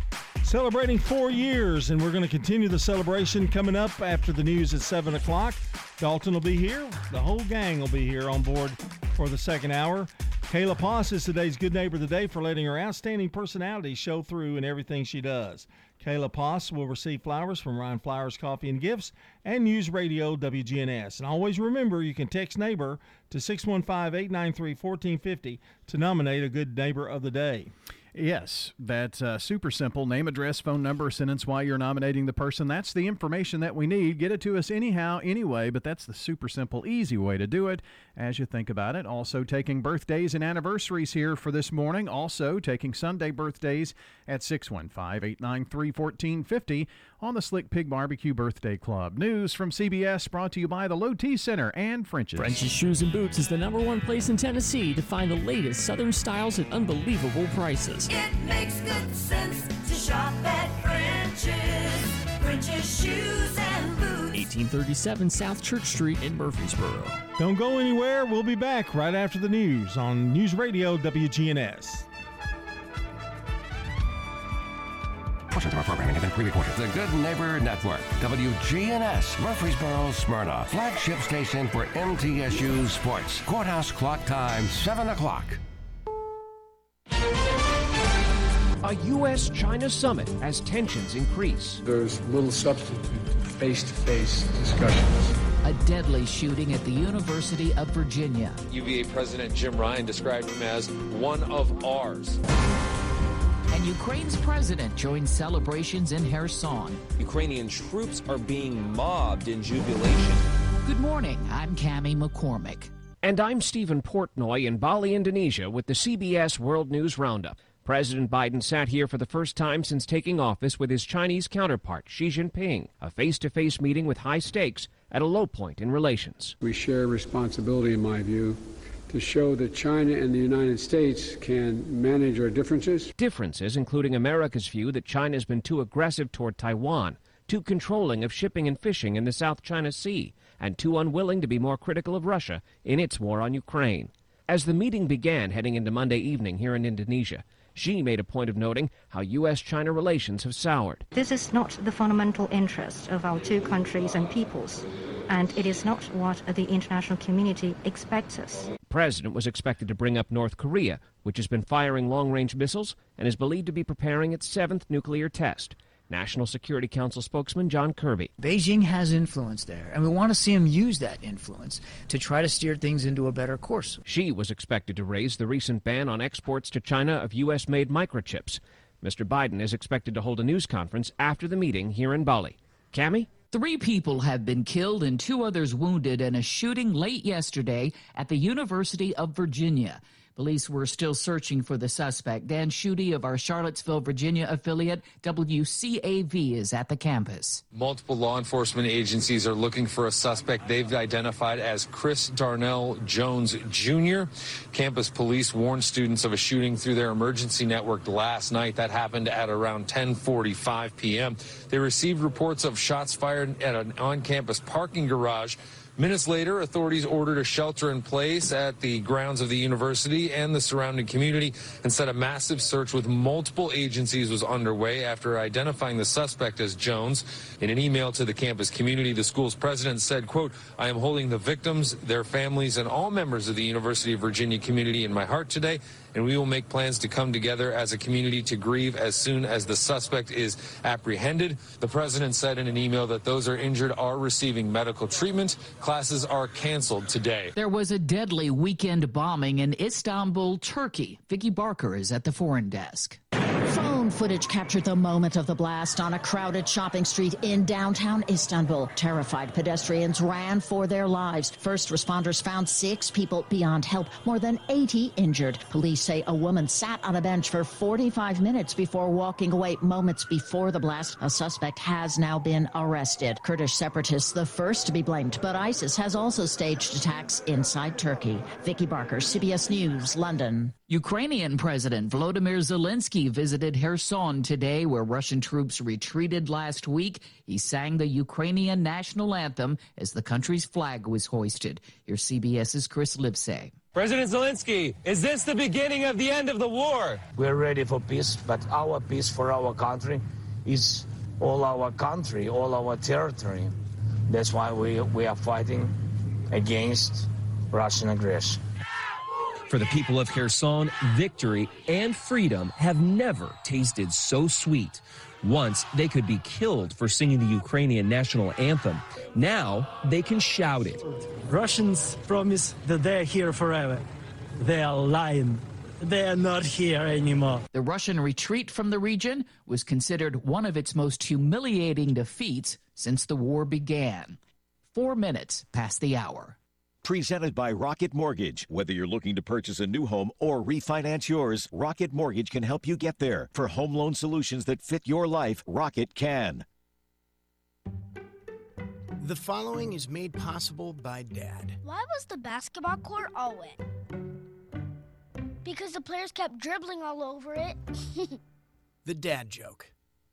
Celebrating four years, and we're going to continue the celebration coming up after the news at 7 o'clock. Dalton will be here. The whole gang will be here on board for the second hour. Kayla Poss is today's Good Neighbor of the Day for letting her outstanding personality show through in everything she does. Kayla Poss will receive flowers from Ryan Flowers Coffee and Gifts and News Radio WGNS. And always remember, you can text neighbor to 615 893 1450 to nominate a Good Neighbor of the Day. Yes, that's uh, super simple. Name, address, phone number, sentence why you're nominating the person. That's the information that we need. Get it to us anyhow, anyway, but that's the super simple, easy way to do it as you think about it. Also, taking birthdays and anniversaries here for this morning. Also, taking Sunday birthdays at 615 893 1450 on the Slick Pig Barbecue Birthday Club. News from CBS brought to you by the Low T Center and French's. French's Shoes and Boots is the number one place in Tennessee to find the latest Southern styles at unbelievable prices. It makes good sense to shop at French's. French's Shoes and Boots. 1837 South Church Street in Murfreesboro. Don't go anywhere. We'll be back right after the news on News Radio WGNS. Portions of our programming have been pre-recorded. The Good Neighbor Network, WGNS, Murfreesboro, Smyrna, flagship station for MTSU Sports. Courthouse clock time, 7 o'clock. A U.S. China summit as tensions increase. There's little substitute for face to face discussions. A deadly shooting at the University of Virginia. UVA President Jim Ryan described him as one of ours. And Ukraine's president joins celebrations in Kherson. Ukrainian troops are being mobbed in jubilation. Good morning. I'm Cami McCormick. And I'm Stephen Portnoy in Bali, Indonesia with the CBS World News Roundup. President Biden sat here for the first time since taking office with his Chinese counterpart, Xi Jinping, a face to face meeting with high stakes at a low point in relations. We share responsibility, in my view, to show that China and the United States can manage our differences. Differences including America's view that China has been too aggressive toward Taiwan, too controlling of shipping and fishing in the South China Sea, and too unwilling to be more critical of Russia in its war on Ukraine. As the meeting began heading into Monday evening here in Indonesia, Xi made a point of noting how U.S. China relations have soured. This is not the fundamental interest of our two countries and peoples, and it is not what the international community expects us. The president was expected to bring up North Korea, which has been firing long range missiles and is believed to be preparing its seventh nuclear test. National Security Council spokesman John Kirby. Beijing has influence there, and we want to see him use that influence to try to steer things into a better course. Xi was expected to raise the recent ban on exports to China of U.S. made microchips. Mr. Biden is expected to hold a news conference after the meeting here in Bali. Cami? Three people have been killed and two others wounded in a shooting late yesterday at the University of Virginia. Police were still searching for the suspect. Dan Schutte of our Charlottesville, Virginia affiliate, WCAV, is at the campus. Multiple law enforcement agencies are looking for a suspect they've identified as Chris Darnell Jones Jr. Campus police warned students of a shooting through their emergency network last night. That happened at around 10:45 p.m. They received reports of shots fired at an on-campus parking garage. Minutes later, authorities ordered a shelter in place at the grounds of the university and the surrounding community and said a massive search with multiple agencies was underway after identifying the suspect as Jones. In an email to the campus community, the school's president said, quote, I am holding the victims, their families, and all members of the University of Virginia community in my heart today, and we will make plans to come together as a community to grieve as soon as the suspect is apprehended. The president said in an email that those are injured are receiving medical treatment. Classes are canceled today. There was a deadly weekend bombing in Istanbul, Turkey. Vicky Barker is at the foreign desk. Phone footage captured the moment of the blast on a crowded shopping street in downtown Istanbul. Terrified pedestrians ran for their lives. First responders found six people beyond help, more than 80 injured. Police say a woman sat on a bench for 45 minutes before walking away moments before the blast. A suspect has now been arrested. Kurdish separatists, the first to be blamed, but ISIS has also staged attacks inside Turkey. Vicky Barker, CBS News, London. Ukrainian President Volodymyr Zelensky visited Kherson today, where Russian troops retreated last week. He sang the Ukrainian national anthem as the country's flag was hoisted. Here's CBS's Chris Livesay. President Zelensky, is this the beginning of the end of the war? We're ready for peace, but our peace for our country is all our country, all our territory. That's why we, we are fighting against Russian aggression. For the people of Kherson, victory and freedom have never tasted so sweet. Once they could be killed for singing the Ukrainian national anthem. Now they can shout it. Russians promise that they're here forever. They are lying. They are not here anymore. The Russian retreat from the region was considered one of its most humiliating defeats since the war began. Four minutes past the hour. Presented by Rocket Mortgage. Whether you're looking to purchase a new home or refinance yours, Rocket Mortgage can help you get there. For home loan solutions that fit your life, Rocket can. The following is made possible by Dad. Why was the basketball court all wet? Because the players kept dribbling all over it. The dad joke.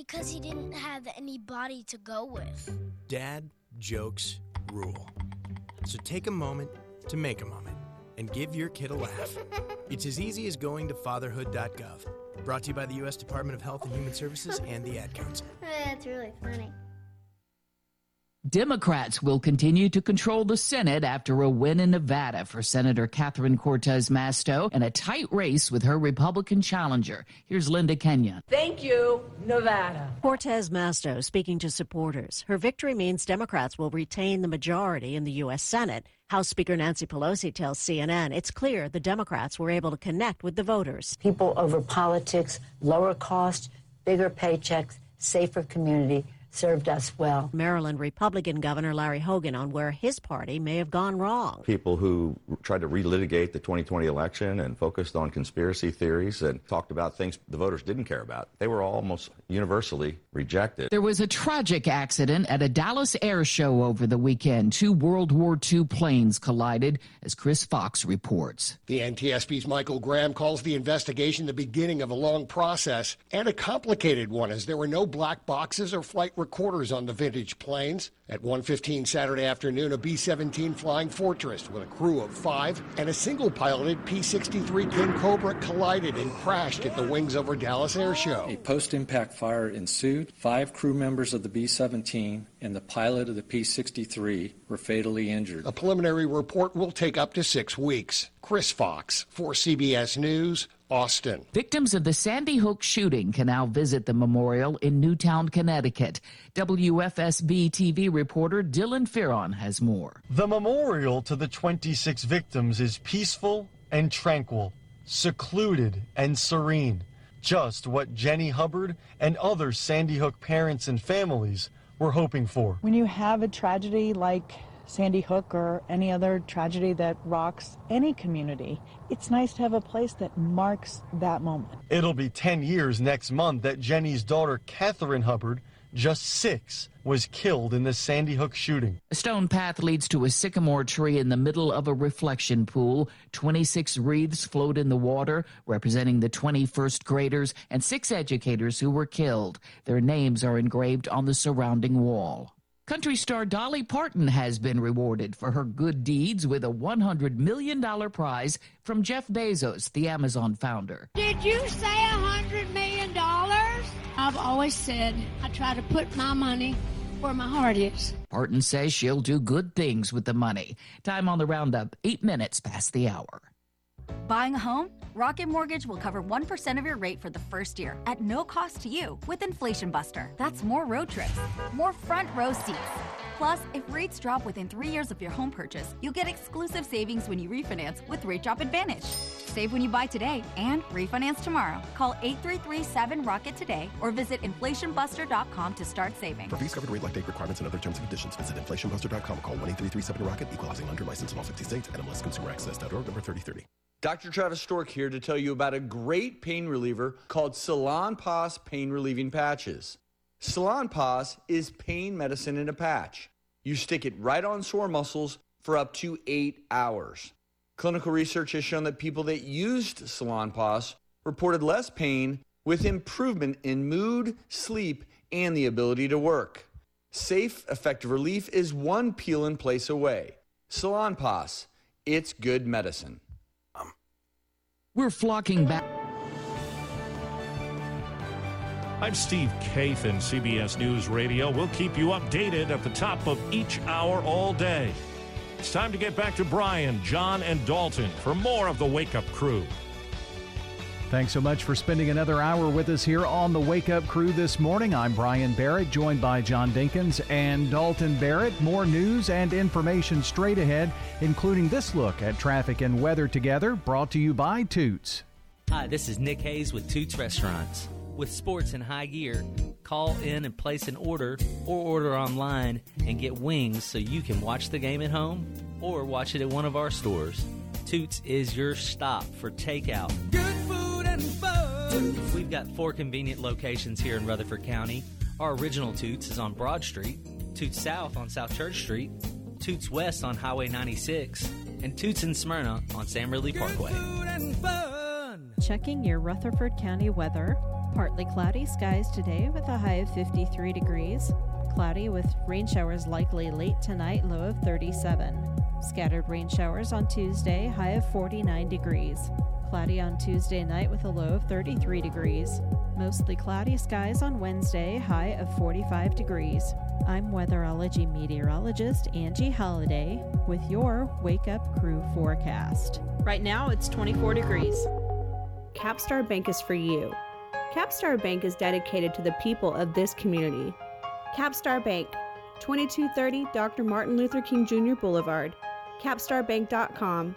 Because he didn't have any body to go with. Dad jokes rule. So take a moment to make a moment and give your kid a laugh. It's as easy as going to fatherhood.gov. Brought to you by the U.S. Department of Health and Human Services and the Ad Council. That's really funny. Democrats will continue to control the Senate after a win in Nevada for Senator Catherine Cortez Masto and a tight race with her Republican challenger. Here's Linda Kenyon. Thank you, Nevada. Cortez Masto speaking to supporters. Her victory means Democrats will retain the majority in the U.S. Senate. House Speaker Nancy Pelosi tells CNN it's clear the Democrats were able to connect with the voters. People over politics, lower cost, bigger paychecks, safer community served us well. Maryland Republican Governor Larry Hogan on where his party may have gone wrong. People who tried to relitigate the 2020 election and focused on conspiracy theories and talked about things the voters didn't care about, they were almost universally rejected. There was a tragic accident at a Dallas air show over the weekend. Two World War II planes collided, as Chris Fox reports. The NTSB's Michael Graham calls the investigation the beginning of a long process and a complicated one, as there were no black boxes or flight recorders on the vintage planes. At 1:15 Saturday afternoon, a B-17 Flying Fortress with a crew of five and a single-piloted P-63 King Cobra collided and crashed at the Wings Over Dallas Air Show. A post-impact fire ensued. Five crew members of the B-17 and the pilot of the P-63 were fatally injured. A preliminary report will take up to six weeks. Chris Fox for CBS News. Austin. Victims of the Sandy Hook shooting can now visit the memorial in Newtown, Connecticut. WFSB TV reporter Dylan Fearon has more. The memorial to the 26 victims is peaceful and tranquil, secluded and serene. Just what Jenny Hubbard and other Sandy Hook parents and families were hoping for. When you have a tragedy like Sandy Hook or any other tragedy that rocks any community, it's nice to have a place that marks that moment. It'll be 10 years next month that Jenny's daughter, Catherine Hubbard, just six, was killed in the Sandy Hook shooting. A stone path leads to a sycamore tree in the middle of a reflection pool. 26 wreaths float in the water, representing the 21st graders and six educators who were killed. Their names are engraved on the surrounding wall. Country star Dolly Parton has been rewarded for her good deeds with a $100 million prize from Jeff Bezos, the Amazon founder. Did you say $100 million? I've always said I try to put my money where my heart is. Parton says she'll do good things with the money. Time on the roundup, eight minutes past the hour. Buying a home? Rocket Mortgage will cover 1% of your rate for the first year at no cost to you with Inflation Buster. That's more road trips, more front row seats. Plus, if rates drop within three years of your home purchase, you'll get exclusive savings when you refinance with Rate Drop Advantage. Save when you buy today and refinance tomorrow. Call 833-7ROCKET today or visit inflationbuster.com to start saving. For fees covered rate like date requirements and other terms and conditions, visit inflationbuster.com. Call 1-833-7-ROCKET. equalizing lender license in all 50 states. NMLSConsumerAccess.org number 3030. Dr. Travis Stork here to tell you about a great pain reliever called Salon Salonpas Pain Relieving Patches. Salon Salonpas is pain medicine in a patch. You stick it right on sore muscles for up to eight hours. Clinical research has shown that people that used Salon Salonpas reported less pain with improvement in mood, sleep, and the ability to work. Safe, effective relief is one peel and place away. Salon Salonpas, it's good medicine. We're flocking back. I'm Steve Kathan, CBS News Radio. We'll keep you updated at the top of each hour all day. It's time to get back to Brian, John, and Dalton for more of the Wake Up Crew. Thanks so much for spending another hour with us here on the Wake Up Crew this morning. I'm Brian Barrett, joined by John Dinkins and Dalton Barrett. More news and information straight ahead, including this look at traffic and weather together, brought to you by Toots. Hi, this is Nick Hayes with Toots Restaurants. With sports in high gear, call in and place an order or order online and get wings so you can watch the game at home or watch it at one of our stores. Toots is your stop for takeout. Good food and fun. We've got four convenient locations here in Rutherford County. Our original Toots is on Broad Street, Toots South on South Church Street, Toots West on Highway 96, and Toots in Smyrna on Sam Ridley Parkway. Checking your Rutherford County weather. Partly cloudy skies today with a high of 53 degrees. Cloudy with rain showers likely late tonight, low of 37. Scattered rain showers on Tuesday, high of 49 degrees. Cloudy on Tuesday night with a low of 33 degrees. Mostly cloudy skies on Wednesday, high of 45 degrees. I'm weatherology meteorologist Angie Holliday with your Wake Up Crew forecast. Right now it's 24 degrees. Capstar Bank is for you. Capstar Bank is dedicated to the people of this community. Capstar Bank, 2230 Dr. Martin Luther King Jr. Boulevard, capstarbank.com.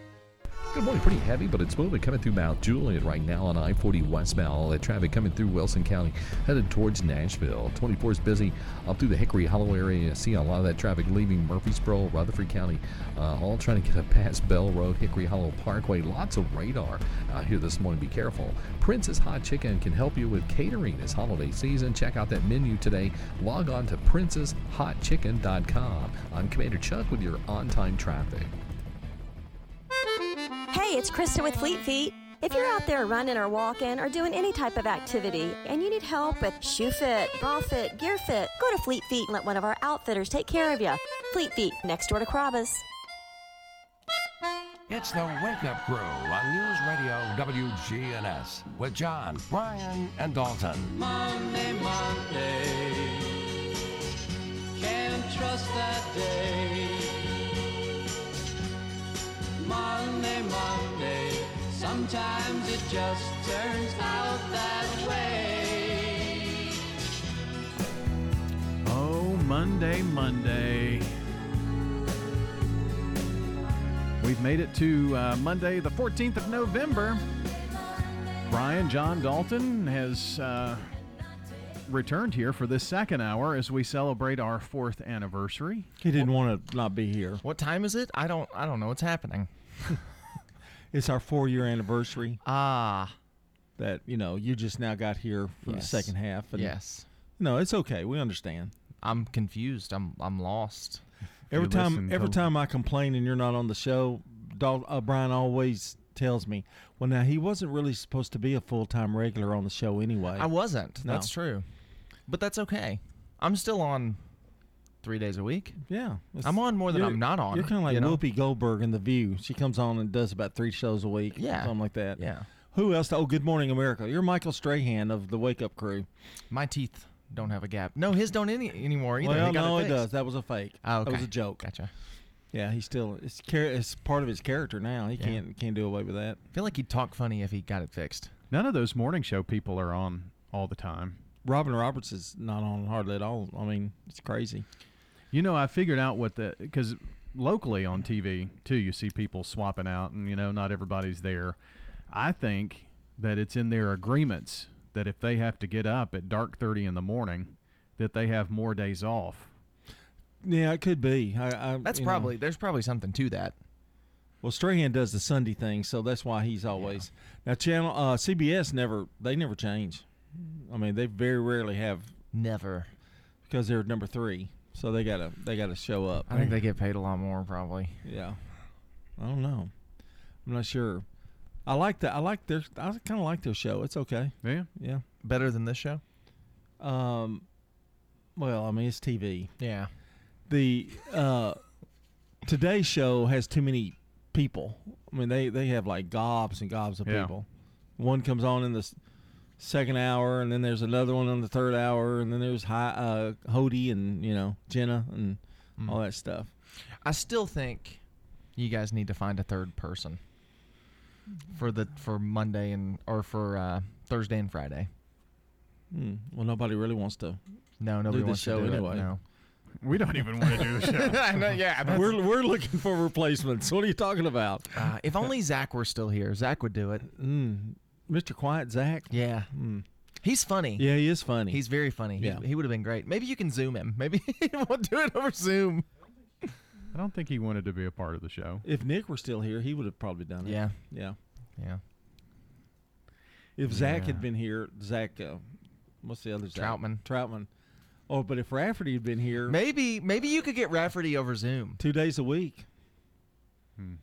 Good morning. Pretty heavy, but it's moving coming through Mount Juliet right now on I 40 westbound. All that traffic coming through Wilson County headed towards Nashville. 24 is busy up through the Hickory Hollow area. See a lot of that traffic leaving Murfreesboro, Rutherford County, uh, all trying to get up past Bell Road, Hickory Hollow Parkway. Lots of radar uh, here this morning. Be careful. Princess Hot Chicken can help you with catering this holiday season. Check out that menu today. Log on to princesshotchicken.com. I'm Commander Chuck with your on time traffic. Hey, it's Krista with Fleet Feet. If you're out there running or walking or doing any type of activity and you need help with shoe fit, bra fit, gear fit, go to Fleet Feet and let one of our outfitters take care of you. Fleet Feet, next door to Carrabba's. It's the Wake Up Crew on News Radio WGNS with John, Brian, and Dalton. Monday, Monday. Can't trust that day. Monday, Monday. Sometimes it just turns out that way. Oh, Monday, Monday. We've made it to uh, Monday, the 14th of November. Brian John Dalton has uh, returned here for this second hour as we celebrate our fourth anniversary. He didn't want to not be here. What time is it? I don't. I don't know what's happening. It's our four year anniversary. Ah. That, you know, you just now got here for Yes. the second half. And Yes. No, it's okay. We understand. I'm confused. I'm. I'm lost. Every You time, every to- time I complain and you're not on the show, Dal- uh, Brian always tells me, "Well, now he wasn't really supposed to be a full time regular on the show anyway." I wasn't. No. That's true. But that's okay. I'm still on three days a week. Yeah, I'm on more than I'm not on. You're kind of like you know? Whoopi Goldberg in The View. She comes on and does about three shows a week. Yeah. something like that. Yeah. Who else? Oh, Good Morning America. You're Michael Strahan of the Wake Up Crew. My teeth don't have a gap. No, his don't any anymore either. Well, He no, it, it does. That was a fake. Oh, That was a joke. Gotcha. Yeah, he's still it's char- it's part of his character now. He Yeah. can't can't do away with that. I feel like he'd talk funny if he got it fixed. None of those morning show people are on all the time. Robin Roberts is not on hardly at all. I mean, it's crazy. You know, I figured out what the because locally on TV too, you see people swapping out, and you know, not everybody's there. I think that it's in their agreements that if they have to get up at dark thirty in the morning, that they have more days off. Yeah, it could be. I, I, That's you know. probably there's probably something to that. Well, Strahan does the Sunday thing, so that's why he's always now. Channel uh, CBS never they never change. I mean, they very rarely have never because they're number three, so they gotta they gotta show up. I think they get paid a lot more probably. Yeah, I don't know. I'm not sure. I like that. I like their. I kind of like their show. It's okay. Yeah, yeah. Better than this show. Um, well, I mean, it's TV. Yeah. The uh, today's show has too many people. I mean, they they have like gobs and gobs of Yeah. people. One comes on in the s- second hour, and then there's another one on the third hour, and then there's Hi, uh, Hoda and you know Jenna and all that stuff. I still think you guys need to find a third person for the for Monday and or for uh, Thursday and Friday. Hmm. Well, nobody really wants to. No, do nobody the wants to show do it, anyway. no. We don't even want to do the show. Know, yeah, that's- we're we're looking for replacements. What are you talking about? Uh, if only Zach were still here, Zach would do it. Mm. Mr. Quiet Zach. Yeah. Mm. He's funny. Yeah, he is funny. He's very funny. He- Yeah. He, would have been great. Maybe you can zoom him. Maybe we'll do it over Zoom. I don't think he wanted to be a part of the show. If Nick were still here, he would have probably done it. Yeah. Yeah. Yeah. If Zach Yeah. had been here, Zach, uh, what's the other Zach? Troutman. Troutman. Oh, but if Rafferty had been here, Maybe maybe you could get Rafferty over Zoom. two days a week, Hmm.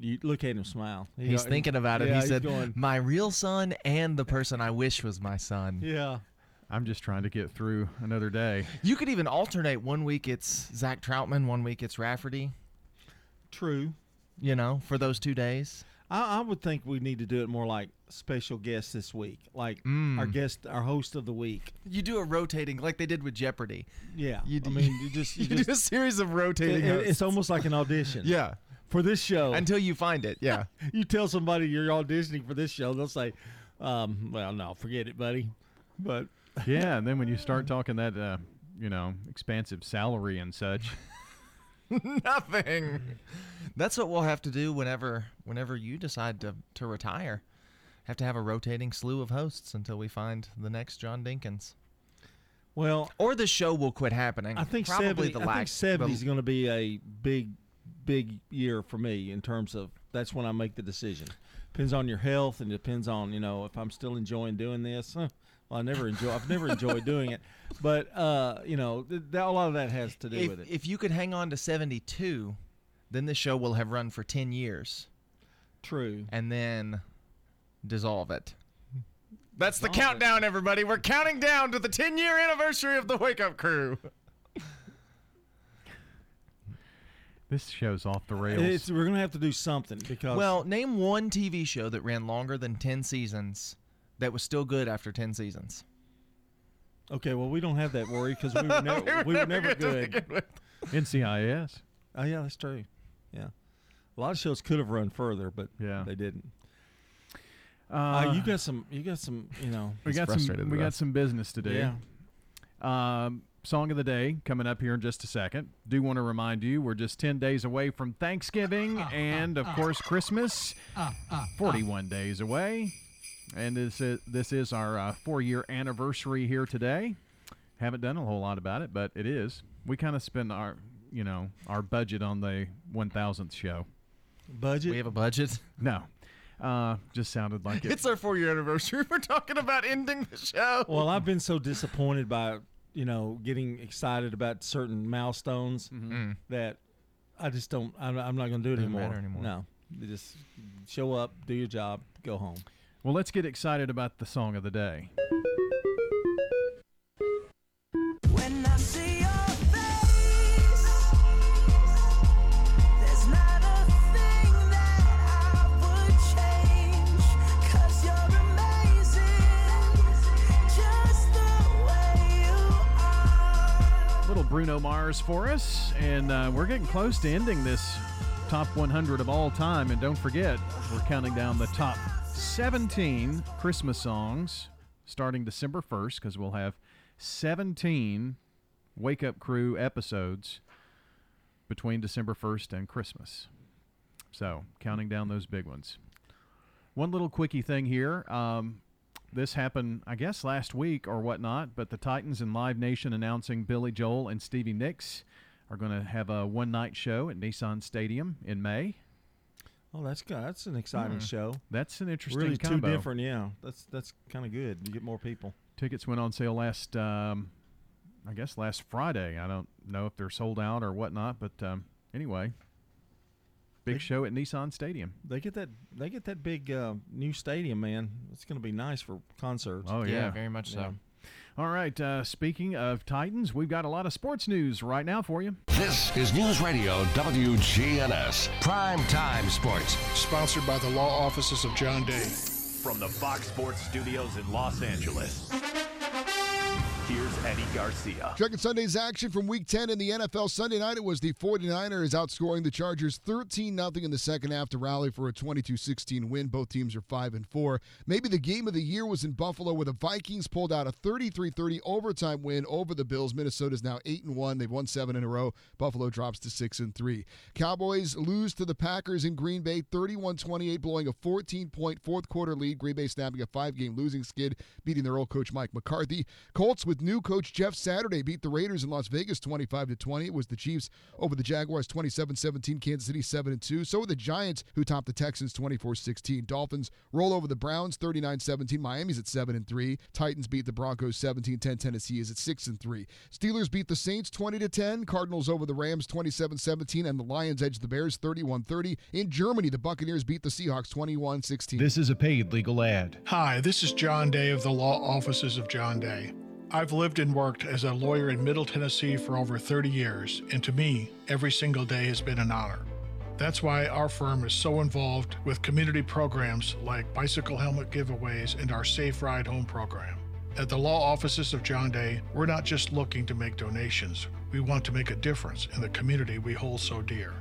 You look at him smile. He He's go- thinking about it. Yeah, he said, going, "My real son and the person I wish was my son." "Yeah, I'm just trying to get through another day. You could even alternate. One week it's Zach Troutman. One week it's Rafferty. true." You know, for those two days. I, I would think we need to do it more like special guest this week, like our Mm. guest, our host of the week. You do a rotating like they did with Jeopardy. Yeah, You I do, mean, you just you, you just do a series of rotating. it- it- hosts. it's almost like an audition. Yeah. For this show. until you find it. Yeah. you tell somebody you're auditioning for this show, they'll say, um, "Well, no, forget it, buddy." But yeah, and then when you start talking that, uh, you know, expansive salary and such, Nothing. That's what we'll have to do whenever whenever you decide to, to retire. Have to have a rotating slew of hosts until we find the next John Dinkins. Well, or the show will quit happening. I think probably 70, the I think lack. 70 is going to be a big, big year for me in terms of that's when I make the decision. Depends on your health and depends on you know if I'm still enjoying doing this. Huh, Well, I never enjoy. I've never enjoyed doing it, but uh, you know th- that, a lot of that has to do if, with it. if you could hang on to 72, then the show will have run for 10 years. True. And then dissolve it. That's the Dissolve it. countdown, everybody. We're counting down to the 10 year anniversary of the Wake Up Crew. This show's off the rails. It's, we're going to have to do something because Well, name one TV show that ran longer than 10 seasons that was still good after 10 seasons. okay, well we don't have that worry because we were never, we were never good. NCIS. Oh yeah, that's true. Yeah, a lot of shows could have run further, but Yeah. they didn't. Uh, Uh, you got some. You got some. You know. we got some. We got some business to do. Yeah. Um, song of the day coming up here in just a second. Do want to remind you we're just ten days away from Thanksgiving ah, ah, and of ah. course Christmas. Forty-one days away, and this is this is our uh, four-year anniversary here today. Haven't done a whole lot about it, but it is. We kind of spend our you know our budget on the one thousandth show. Budget. We have a budget. No. Uh, just sounded like it. It's our four year anniversary. We're talking about ending the show. Well, I've been so disappointed by you know getting excited about certain milestones Mhm. that I just don't. I'm, I'm not going to do it Doesn't anymore. anymore. No, You just show up, do your job, go home. Well, let's get excited about the song of the day. Bruno Mars for us, and uh, we're getting close to ending this top 100 of all time. And don't forget, we're counting down the top 17 Christmas songs starting December 1st because we'll have 17 Wake Up Crew episodes between December 1st and Christmas. So, counting down those big ones. One little quickie thing here. Um, this happened, I guess, last week or whatnot, but the Titans and Live Nation announcing Billy Joel and Stevie Nicks are going to have a one night show at Nissan Stadium in May. Oh, that's good. That's an exciting Hmm. show. That's an interesting Really, combo. two different. Yeah, that's that's kind of good. You get more people. Tickets went on sale last, um, I guess, last Friday. I don't know if they're sold out or whatnot, but um, anyway, big They- show at Nissan Stadium. They get that. They get that big uh, new stadium, man. It's going to be nice for concerts. Oh yeah, very much so. All right. Uh, speaking of Titans, we've got a lot of sports news right now for you. This is News Radio WGNS Prime Time Sports. Sponsored by the law offices of John Day. From the Fox Sports Studios in Los Angeles. Here's Eddie Garcia. Checking Sunday's action from Week 10 in the NFL. Sunday night, it was the 49ers outscoring the Chargers 13 0 in the second half to rally for a 22 16 win. Both teams are 5 and 4. Maybe the game of the year was in Buffalo, where the Vikings pulled out a 33 30 overtime win over the Bills. Minnesota's now 8 and 1. They've won seven in a row. Buffalo drops to 6 and 3. Cowboys lose to the Packers in Green Bay 31 28, blowing a 14 point fourth quarter lead. Green Bay snapping a five game losing skid, beating their old coach Mike McCarthy. Colts with new coach Jeff Saturday beat the Raiders in Las Vegas 25 to 20. It was the Chiefs over the Jaguars 27-17, Kansas City 7 and 2. So were the Giants who topped the Texans 24-16. Dolphins roll over the Browns 39-17. Miami's at 7 and 3. Titans beat the Broncos 17-10. Tennessee is at 6 and 3. Steelers beat the Saints 20 to 10. Cardinals over the Rams 27-17 and the Lions edge the Bears 31-30. In Germany, the Buccaneers beat the Seahawks 21-16. This is a paid legal ad. Hi, this is John Day of the law offices of John Day. I've lived and worked as a lawyer in Middle Tennessee for over 30 years, and to me, every single day has been an honor. That's why our firm is so involved with community programs like bicycle helmet giveaways and our Safe Ride Home program. At the law offices of John Day, we're not just looking to make donations, we want to make a difference in the community we hold so dear.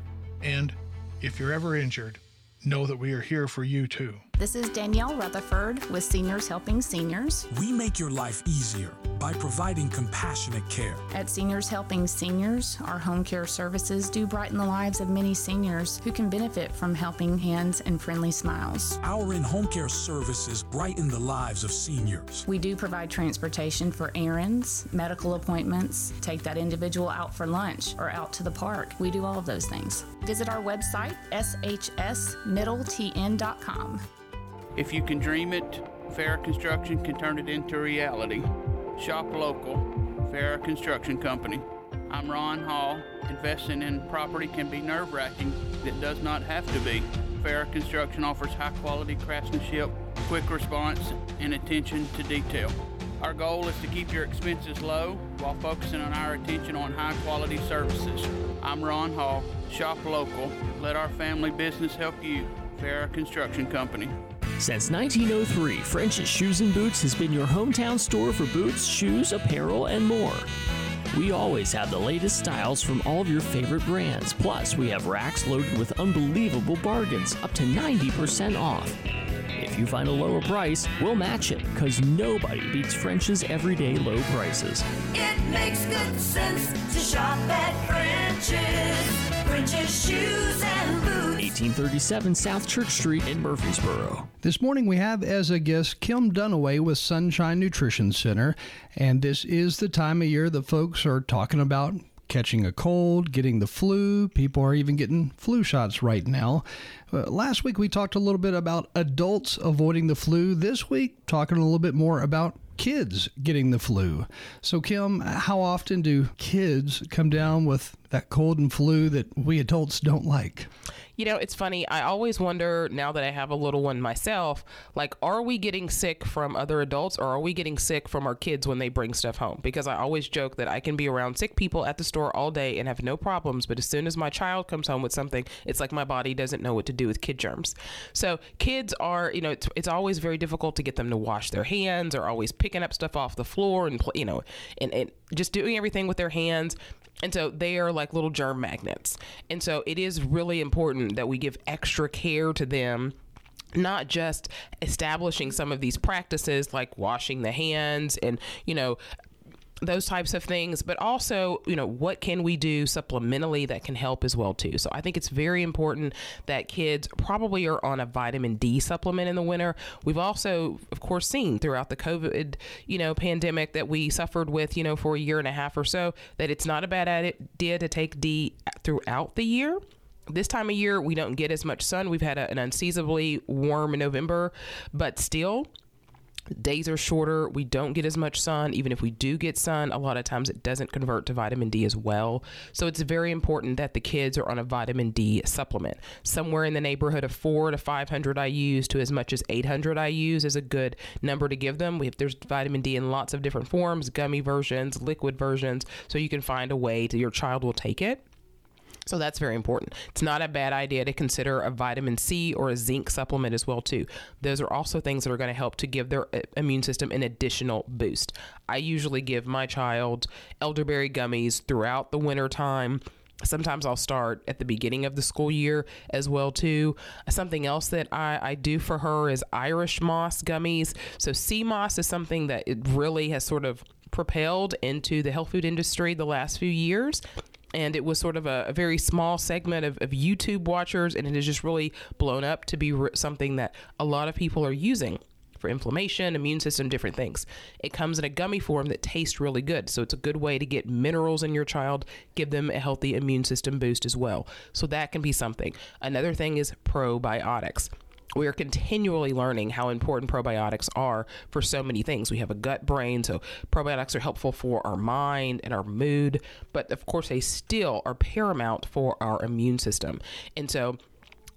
And if you're ever injured, know that we are here for you too. This is Danielle Rutherford with Seniors Helping Seniors. We make your life easier by providing compassionate care. At Seniors Helping Seniors, our home care services do brighten the lives of many seniors who can benefit from helping hands and friendly smiles. Our in home care services brighten the lives of seniors. We do provide transportation for errands, medical appointments, take that individual out for lunch or out to the park. We do all of those things. Visit our website, shsmiddletn.com. If you can dream it, Farrah Construction can turn it into reality. Shop local, Farrah Construction Company. I'm Ron Hall. Investing in property can be nerve wracking. It does not have to be. Farrah Construction offers high quality craftsmanship, quick response, and attention to detail. Our goal is to keep your expenses low while focusing on our attention on high quality services. I'm Ron Hall. Shop local. Let our family business help you. Farrah Construction Company. Since 1903, French's Shoes and Boots has been your hometown store for boots, shoes, apparel, and more. We always have the latest styles from all of your favorite brands. Plus, we have racks loaded with unbelievable bargains, up to 90% off. If you find a lower price, we'll match it, because nobody beats French's everyday low prices. It makes good sense to shop at French's. French's Shoes and Boots. 1837 South Church Street in Murfreesboro. This morning we have as a guest Kim Dunaway with Sunshine Nutrition Center, and this is the time of year that folks are talking about catching a cold, getting the flu. People are even getting flu shots right now. Uh, last week we talked a little bit about adults avoiding the flu. This week, talking a little bit more about kids getting the flu. So, Kim, how often do kids come down with that cold and flu that we adults don't like? You know, it's funny. I always wonder now that I have a little one myself, like, are we getting sick from other adults or are we getting sick from our kids when they bring stuff home? Because I always joke that I can be around sick people at the store all day and have no problems, but as soon as my child comes home with something, it's like my body doesn't know what to do with kid germs. So, kids are, you know, it's, it's always very difficult to get them to wash their hands or always picking up stuff off the floor and, you know, and, and just doing everything with their hands. And so they are like little germ magnets. And so it is really important that we give extra care to them not just establishing some of these practices like washing the hands and you know those types of things but also you know what can we do supplementally that can help as well too? So i think it's very important that kids probably are on a vitamin d supplement in the winter. We've also of course seen throughout the covid you know pandemic that we suffered with you know for a year and a half or so that it's not a bad idea to take d throughout the year. This time of year we don't get as much sun. We've had a, an unseasonably warm november but still days are shorter. We don't get as much sun. Even if we do get sun a lot of times it doesn't convert to vitamin d as well. So it's very important that the kids are on a vitamin d supplement. Somewhere in the neighborhood of 4 to 500 ius to as much as 800 ius is a good number to give them. We have, there's vitamin d in lots of different forms gummy versions liquid versions so you can find a way to your child will take it so that's very important. It's not a bad idea to consider a vitamin C or a zinc supplement as well too. Those are also things that are going to help to give their uh, immune system an additional boost. I usually give my child elderberry gummies throughout the winter time sometimes i'll start at the beginning of the school year as well too something else that I, I, do for her is irish moss gummies so sea moss is something that it really has sort of propelled into the health food industry the last few years and it was sort of a, a very small segment of, of, YouTube watchers, and it has just really blown up to be re- something that a lot of people are using for inflammation, immune system, different things. It comes in a gummy form that tastes really good, so it's a good way to get minerals in your child, give them a healthy immune system boost as well. So that can be something. Another thing is probiotics we are continually learning how important probiotics are for so many things. We have a gut brain, so probiotics are helpful for our mind and our mood, but of course, they still are paramount for our immune system. And so,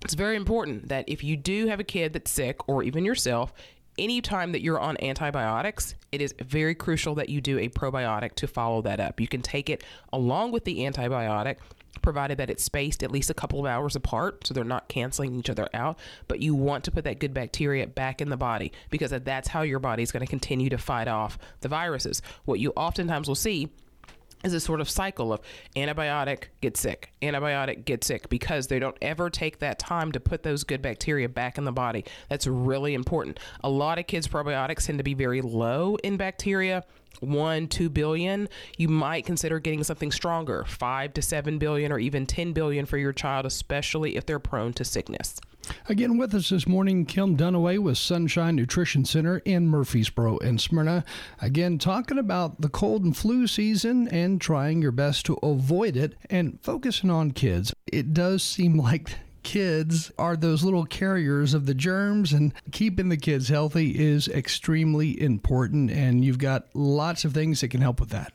it's very important that if you do have a kid that's sick, or even yourself, anytime that you're on antibiotics, it is very crucial that you do a probiotic to follow that up. You can take it along with the antibiotic provided that it's spaced at least a couple of hours apart, so they're not canceling each other out. But you want to put that good bacteria back in the body because that's how your body is going to continue to fight off the viruses. What you oftentimes will see is a sort of cycle of antibiotic, get sick, antibiotic, get sick, because they don't ever take that time to put those good bacteria back in the body. That's really important. A lot of kids' probiotics tend to be very low in bacteria. One, two billion, you might consider getting something stronger, five to seven billion, or even 10 billion for your child, especially if they're prone to sickness. Again, with us this morning, Kim Dunaway with Sunshine Nutrition Center in Murfreesboro and Smyrna. Again, talking about the cold and flu season and trying your best to avoid it and focusing on kids. It does seem like kids are those little carriers of the germs, and keeping the kids healthy is extremely important. And you've got lots of things that can help with that.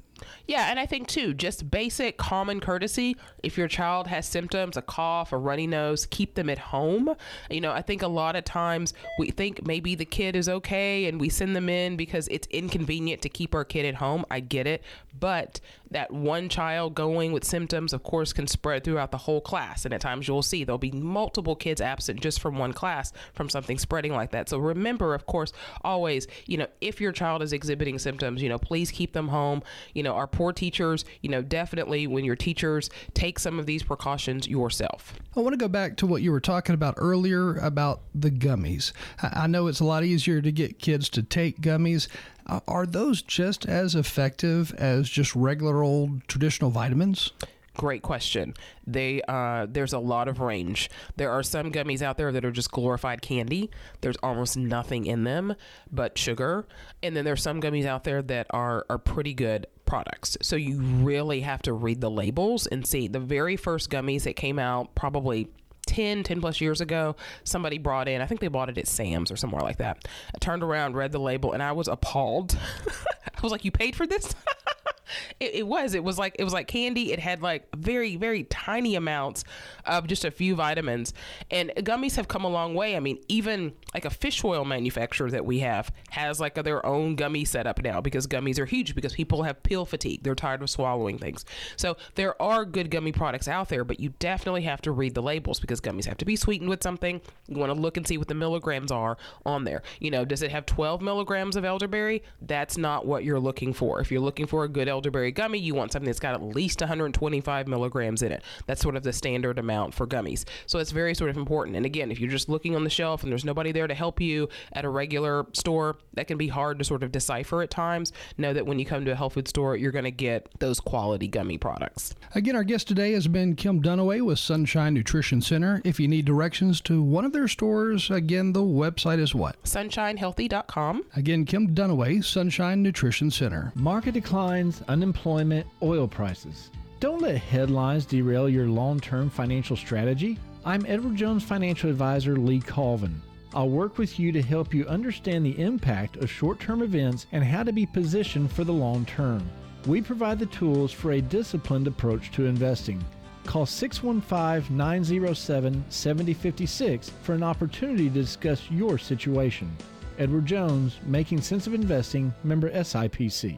Yeah, and I think too, just basic common courtesy. If your child has symptoms, a cough, a runny nose, keep them at home. You know, I think a lot of times we think maybe the kid is okay and we send them in because it's inconvenient to keep our kid at home. I get it. But that one child going with symptoms, of course, can spread throughout the whole class. And at times you'll see there'll be multiple kids absent just from one class from something spreading like that. So remember, of course, always, you know, if your child is exhibiting symptoms, you know, please keep them home. You know, our poor teachers, you know, definitely when your teachers take some of these precautions yourself. I want to go back to what you were talking about earlier about the gummies. I know it's a lot easier to get kids to take gummies. Uh, are those just as effective as just regular old traditional vitamins? Great question. They uh, there's a lot of range. There are some gummies out there that are just glorified candy. There's almost nothing in them but sugar, and then there's some gummies out there that are are pretty good products. So you really have to read the labels and see. The very first gummies that came out probably 10, 10 plus years ago, somebody brought in, I think they bought it at Sam's or somewhere like that. I turned around, read the label, and I was appalled. I was like, You paid for this? it, it, was. It was like it was like candy. It had like very very tiny amounts of just a few vitamins. And gummies have come a long way. I mean, even like a fish oil manufacturer that we have has like a, their own gummy setup now because gummies are huge because people have pill fatigue. They're tired of swallowing things. So there are good gummy products out there, but you definitely have to read the labels because gummies have to be sweetened with something. You want to look and see what the milligrams are on there. You know, does it have 12 milligrams of elderberry? That's not what you're looking for. If you're looking for a good elderberry gummy, you want something that's got at least 125 milligrams in it. That's sort of the standard amount for gummies. So it's very sort of important. And again, if you're just looking on the shelf and there's nobody there to help you at a regular store, that can be hard to sort of decipher at times. Know that when you come to a health food store, you're going to get those quality gummy products. Again, our guest today has been Kim Dunaway with Sunshine Nutrition Center. If you need directions to one of their stores, again, the website is what? SunshineHealthy.com. Again, Kim Dunaway, Sunshine Nutrition Center. Market declines, unemployment, oil prices. Don't let headlines derail your long term financial strategy. I'm Edward Jones financial advisor Lee Colvin. I'll work with you to help you understand the impact of short term events and how to be positioned for the long term. We provide the tools for a disciplined approach to investing. Call 615 907 7056 for an opportunity to discuss your situation. Edward Jones, Making Sense of Investing, member SIPC.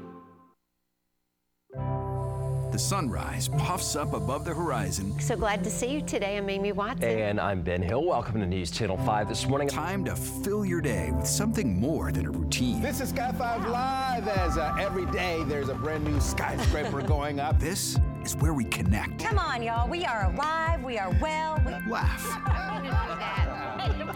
The sunrise puffs up above the horizon. So glad to see you today. I'm Amy Watson. And I'm Ben Hill. Welcome to News Channel 5 this morning. Time to fill your day with something more than a routine. This is Sky 5 Live as uh, every day there's a brand new skyscraper going up. This is where we connect. Come on, y'all. We are alive. We are well. We laugh.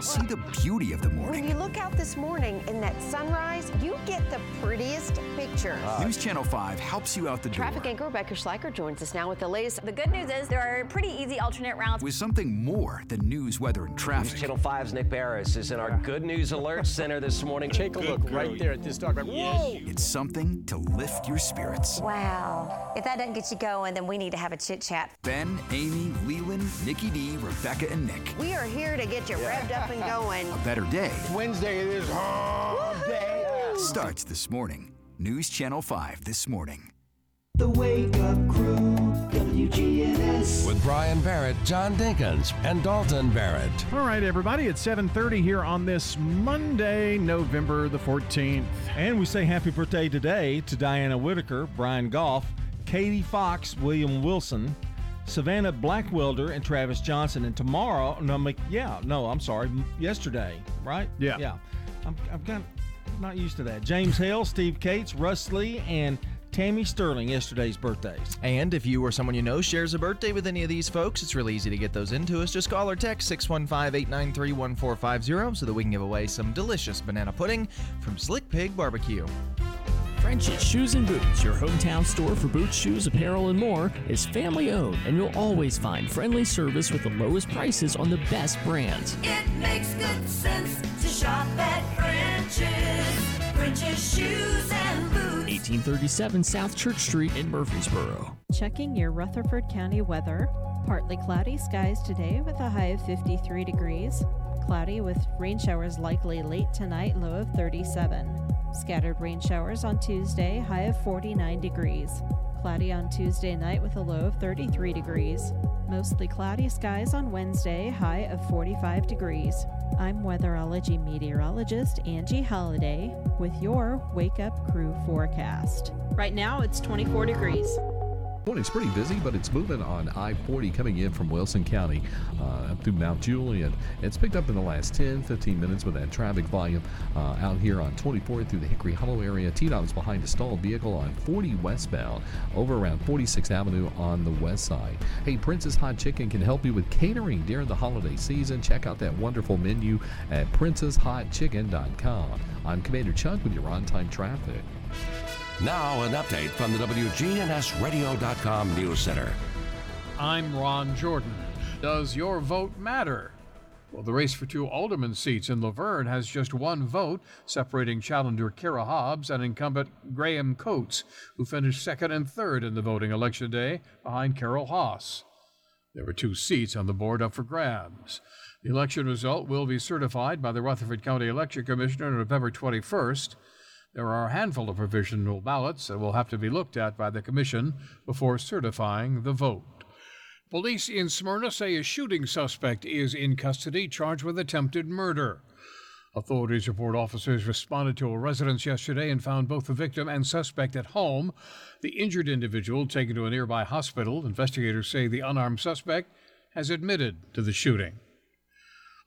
See the beauty of the morning. When you look out this morning in that sunrise, you get the prettiest pictures. Ah. News Channel 5 helps you out the door Traffic anchor Rebecca Schleicher joins us now with the latest. The good news is there are pretty easy alternate routes. with something more than news, weather, and News traffic. Channel 5's Nick Beres is in our Good News Alert Center this morning. Take a look right there at this dog. Whoa! It's something to lift your spirits. Wow. If that doesn't get you going, then we need to have a chit chat. Ben, Amy, Lelan, Nikki D, Rebecca, and Nick. We are here to get you revved up and going. A better day Wednesday it is hump day. starts this morning. News Channel 5 this morning. The Wake Up Crew, WGNS. With Brian Barrett, John Dinkins, and Dalton Barrett. All right, everybody, it's 7:30 here on this Monday, November the 14th. And we say happy birthday today to Diana Whitaker, Brian Goff, Katie Fox, William Wilson, Savannah Blackwelder, and Travis Johnson. And tomorrow, no, make, yeah, no, I'm sorry, yesterday, right? Yeah. Yeah. I'm, I'm kind of not used to that. James Hale, Steve Cates, Russ Lee, and Tammy Sterling, yesterday's birthdays. And if you or someone you know shares a birthday with any of these folks, it's really easy to get those into us. Just call or text 615 893 1450 so that we can give away some delicious banana pudding from Slick Pig Barbecue. French's Shoes and Boots, your hometown store for boots, shoes, apparel, and more, is family owned, and you'll always find friendly service with the lowest prices on the best brands. It makes good sense to shop at French's. French's Shoes and Boots. 1837 South Church Street in Murfreesboro. Checking your Rutherford County weather. Partly cloudy skies today with a high of 53 degrees. Cloudy with rain showers likely late tonight, low of 37. Scattered rain showers on Tuesday, high of 49 degrees. Cloudy on Tuesday night with a low of 33 degrees. Mostly cloudy skies on Wednesday, high of 45 degrees. I'm weatherology meteorologist Angie Holliday with your Wake Up Crew forecast. Right now it's 24 degrees. Morning's pretty busy, but it's moving on I-40 coming in from Wilson County uh, up through Mount Juliet. It's picked up in the last 10, 15 minutes with that traffic volume uh, out here on 24 through the Hickory Hollow area. TDOT is behind a stalled vehicle on 40 westbound over around 46th Avenue on the west side. Hey, Princess Hot Chicken can help you with catering during the holiday season. Check out that wonderful menu at princesshotchicken.com. I'm Commander Chuck with your on-time traffic. Now, an update from the WGNSradio.com News Center. I'm Ron Jordan. Does your vote matter? Well, the race for two alderman seats in La Vergne has just one vote, separating challenger Kara Hobbs and incumbent Graham Coates, who finished second and third in the voting election day behind Carol Haas. There were two seats on the board up for grabs. The election result will be certified by the Rutherford County Election Commissioner on November 21st. There are a handful of provisional ballots that will have to be looked at by the Commission before certifying the vote. Police in Smyrna say a shooting suspect is in custody charged with attempted murder. Authorities report officers responded to a residence yesterday and found both the victim and suspect at home. The injured individual taken to a nearby hospital. Investigators say the unarmed suspect has admitted to the shooting.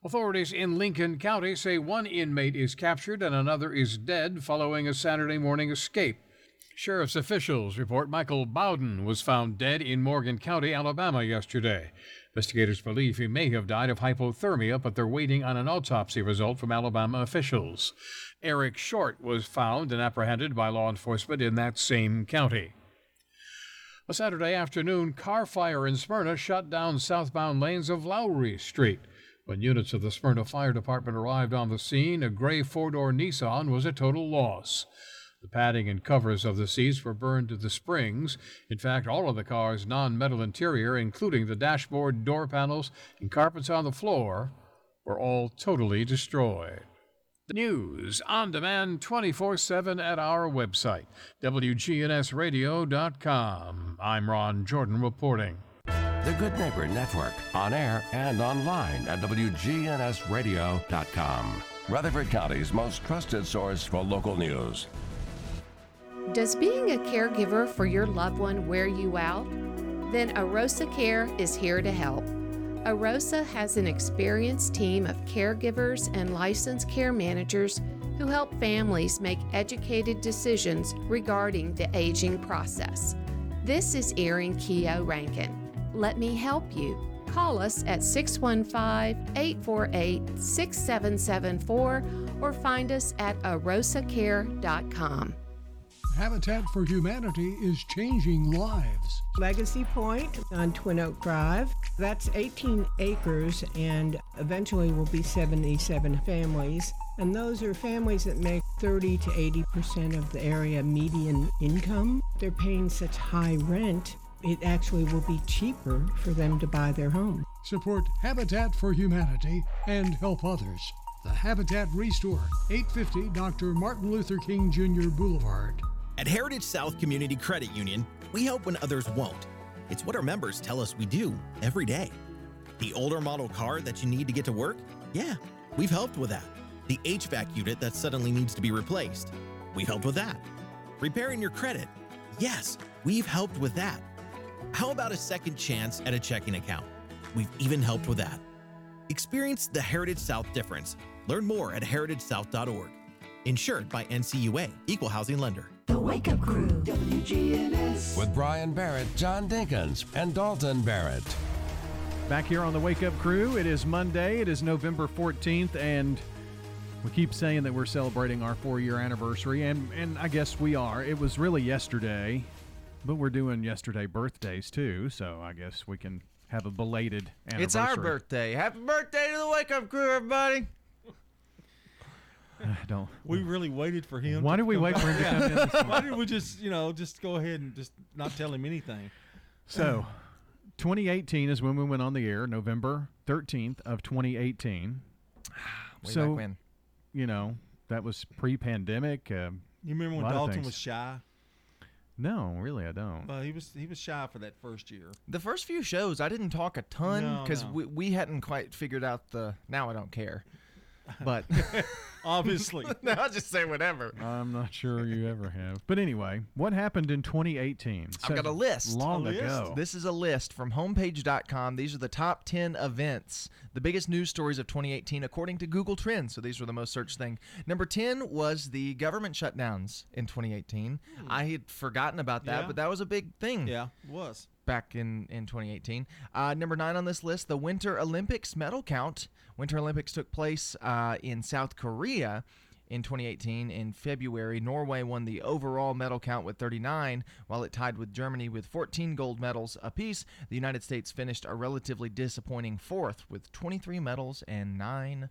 Authorities in Lincoln County say one inmate is captured and another is dead following a Saturday morning escape. Sheriff's officials report Michael Bowden was found dead in Morgan County, Alabama, yesterday. Investigators believe he may have died of hypothermia, but they're waiting on an autopsy result from Alabama officials. Eric Short was found and apprehended by law enforcement in that same county. A Saturday afternoon car fire in Smyrna shut down southbound lanes of Lowry Street. When units of the Smyrna Fire Department arrived on the scene, a gray four door Nissan was a total loss. The padding and covers of the seats were burned to the springs. In fact, all of the car's non metal interior, including the dashboard, door panels, and carpets on the floor, were all totally destroyed. The news on demand 24 7 at our website, WGNSradio.com. I'm Ron Jordan reporting. The Good Neighbor Network, on air and online at WGNSradio.com. Rutherford County's most trusted source for local news. Does being a caregiver for your loved one wear you out? Then Arosa Care is here to help. Arosa has an experienced team of caregivers and licensed care managers who help families make educated decisions regarding the aging process. This is Erin Keogh Rankin. Let me help you. Call us at 615 848 6774 or find us at arosacare.com. Habitat for Humanity is changing lives. Legacy Point on Twin Oak Drive. That's 18 acres and eventually will be 77 families. And those are families that make 30 to 80% of the area median income. They're paying such high rent, it actually will be cheaper for them to buy their home. Support Habitat for Humanity and help others. The Habitat Restore, 850 Dr. Martin Luther King Jr. Boulevard. At Heritage South Community Credit Union, we help when others won't. It's what our members tell us we do every day. The older model car that you need to get to work? Yeah, we've helped with that. The HVAC unit that suddenly needs to be replaced? We've helped with that. Repairing your credit? Yes, we've helped with that. How about a second chance at a checking account? We've even helped with that. Experience the Heritage South difference. Learn more at heritagesouth.org. Insured by NCUA, Equal Housing Lender. The Wake Up Crew, WGNS. With Brian Barrett, John Dinkins, and Dalton Barrett. Back here on the Wake Up Crew, it is Monday. It is November 14th, and we keep saying that we're celebrating our four year anniversary, and, and I guess we are. It was really yesterday, but we're doing yesterday birthdays too, so I guess we can have a belated anniversary. It's our birthday. Happy birthday to the Wake Up Crew, everybody. I don't. We really waited for him. Why did we come wait for him to back. come in this Why morning? did we just, you know, just go ahead and just not tell him anything? So, 2018 is when we went on the air, November 13th of 2018. Way so, back when. you know, that was pre-pandemic. Uh, You remember when a lot of Dalton was shy? No, really, I don't. Well, he was he was shy for that first year. The first few shows, I didn't talk a ton No, because no. we, we hadn't quite figured out the. Now I don't care. But Obviously. no, I'll just say whatever. I'm not sure you ever have. But anyway, what happened in 2018? I've got a list. Long ago. This is a list from homepage.com. These are the top 10 events, the biggest news stories of 2018 according to Google Trends. So these were the most searched thing. Number 10 was the government shutdowns in 2018. I had forgotten about that, Yeah. but that was a big thing. Yeah, it was. Back in, in 2018. Uh, number nine on this list, the Winter Olympics medal count. Winter Olympics took place uh, in South Korea in 2018 in February. Norway won the overall medal count with 39, while it tied with Germany with 14 gold medals apiece. The United States finished a relatively disappointing fourth with 23 medals and nine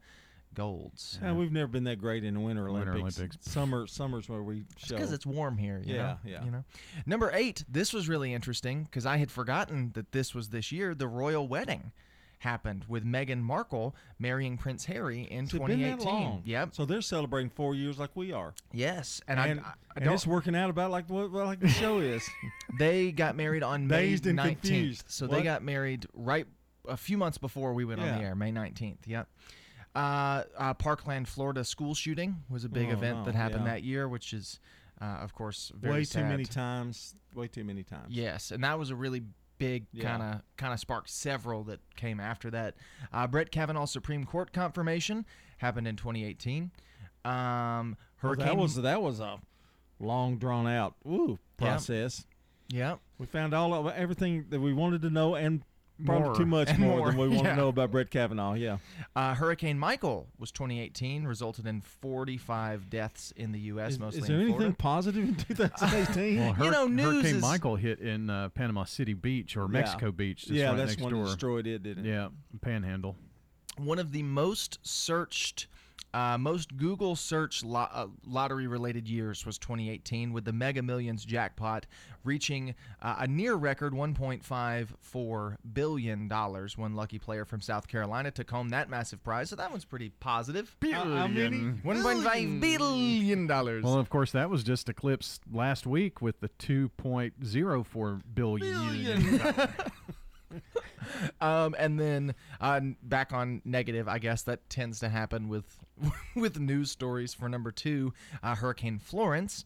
golds. Yeah, we've never been that great in the Winter Olympics. Winter Olympics. Olympics. Summer, summer's where we show. because it's warm here. You Yeah, know? yeah. You know, number eight. This was really interesting because I had forgotten that this was this year. The royal wedding happened with Meghan Markle marrying Prince Harry in Has it been 2018. that long? Yep. So they're celebrating four years like we are. Yes, and, And, I, I, I and it's working out about like what like the show is. they got married on May Dazed and 19th. confused. So they got married right a few months before we went on the air, May 19th. Yep. Uh, uh, Parkland, Florida school shooting was a big Oh, event no, that happened yeah. that year, which is, uh, of course, very Way too many times. Way too many times. Yes, and that was a really big kind of kind of sparked several that came after that. Uh, Brett Kavanaugh Supreme Court confirmation happened in 2018. Um, Well, Hurricane that was that was a long drawn out ooh process. Yeah. We found all of everything that we wanted to know and probably More. too much And more, than we want yeah. to know about Brett Kavanaugh. Yeah. Uh, Hurricane Michael was 2018, resulted in 45 deaths in the U.S. Is, mostly is there in anything Florida. positive in 2018? Well, Hur- You know, news Hurricane is- Michael hit in uh, Panama City Beach or Yeah. Mexico Beach. Just Yeah, right that's next one door. destroyed it, didn't it? Yeah, Panhandle. One of the most searched, uh, most Google search lo- uh, lottery related years was 2018, with the Mega Millions jackpot reaching uh, a near record 1.54 billion dollars. One lucky player from South Carolina took home that massive prize, so that one's pretty positive. How many? 1.5 billion dollars. Well, of course, that was just eclipsed last week with the 2.04 billion. um, and then uh, back on negative, I guess that tends to happen with with news stories. For number two, uh, Hurricane Florence,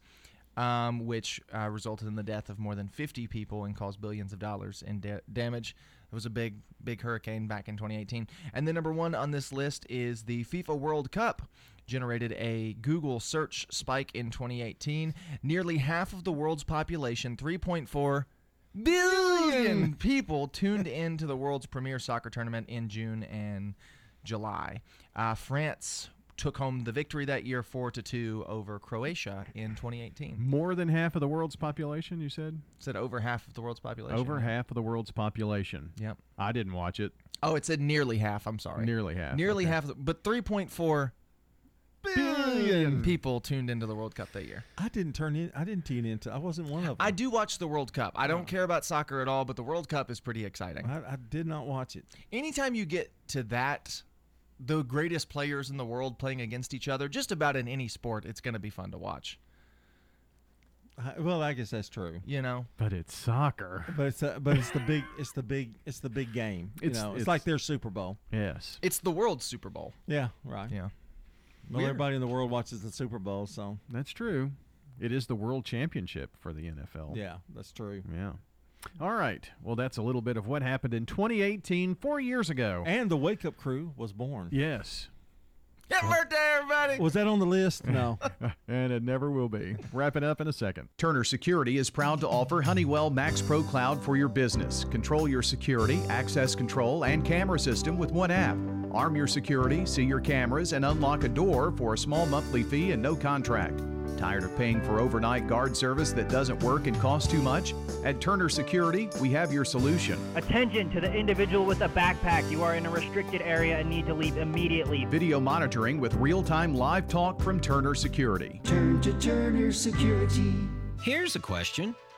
um, which uh, resulted in the death of more than 50 people and caused billions of dollars in da- damage. It was a big, big hurricane back in 2018. And then number one on this list is the FIFA World Cup. Generated a Google search spike in 2018. Nearly half of the world's population, 3.4 billion people tuned into the world's premier soccer tournament in June and July. Uh, France took home the victory that year, four to two over Croatia in 2018. More than half of the world's population, you said? Said over half of the world's population. Over half of the world's population. Yep. I didn't watch it. Oh, it said nearly half. I'm sorry. Nearly half. Nearly okay. half, but 3.4 billion people tuned into the World Cup that year. I didn't turn in. I didn't tune into. I wasn't one of them. I do watch the World Cup. I don't care about soccer at all, but the World Cup is pretty exciting. I, I did not watch it. Anytime you get to that, the greatest players in the world playing against each other, just about in any sport, it's going to be fun to watch. I, well, I guess that's true. You know, But it's soccer. But it's uh, but it's the big it's the big it's the big game. You It's- know, it's, it's- like their Super Bowl. Yes. it's the World Super Bowl. Yeah, right. Yeah. Well, everybody in the world watches the Super Bowl, so That's true. It is the world championship for the NFL. yeah, that's true. Yeah. All right. Well, that's a little bit of what happened in 2018, four years ago. And the Wake Up Crew was born. Yes. Happy birthday, everybody! Was that on the list? No. and it never will be. Wrapping up in a second. Turner Security is proud to offer Honeywell Max Pro Cloud for your business. Control your security, access control, and camera system with one app. Arm your security, see your cameras, and unlock a door for a small monthly fee and no contract. Tired of paying for overnight guard service that doesn't work and costs too much? At Turner Security, we have your solution. Attention to the individual with a backpack. You are in a restricted area and need to leave immediately. Video monitoring with real time live talk from Turner Security. Turn to Turner Security. Here's a question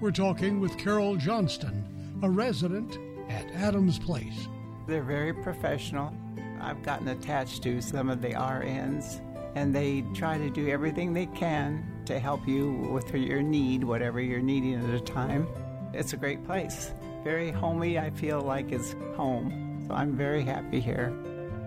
We're talking with Carol Johnston, a resident at Adams Place. They're very professional. I've gotten attached to some of the RNs, and they try to do everything they can to help you with your need, whatever you're needing at a time. It's a great place. Very homey, I feel like it's home. So I'm very happy here.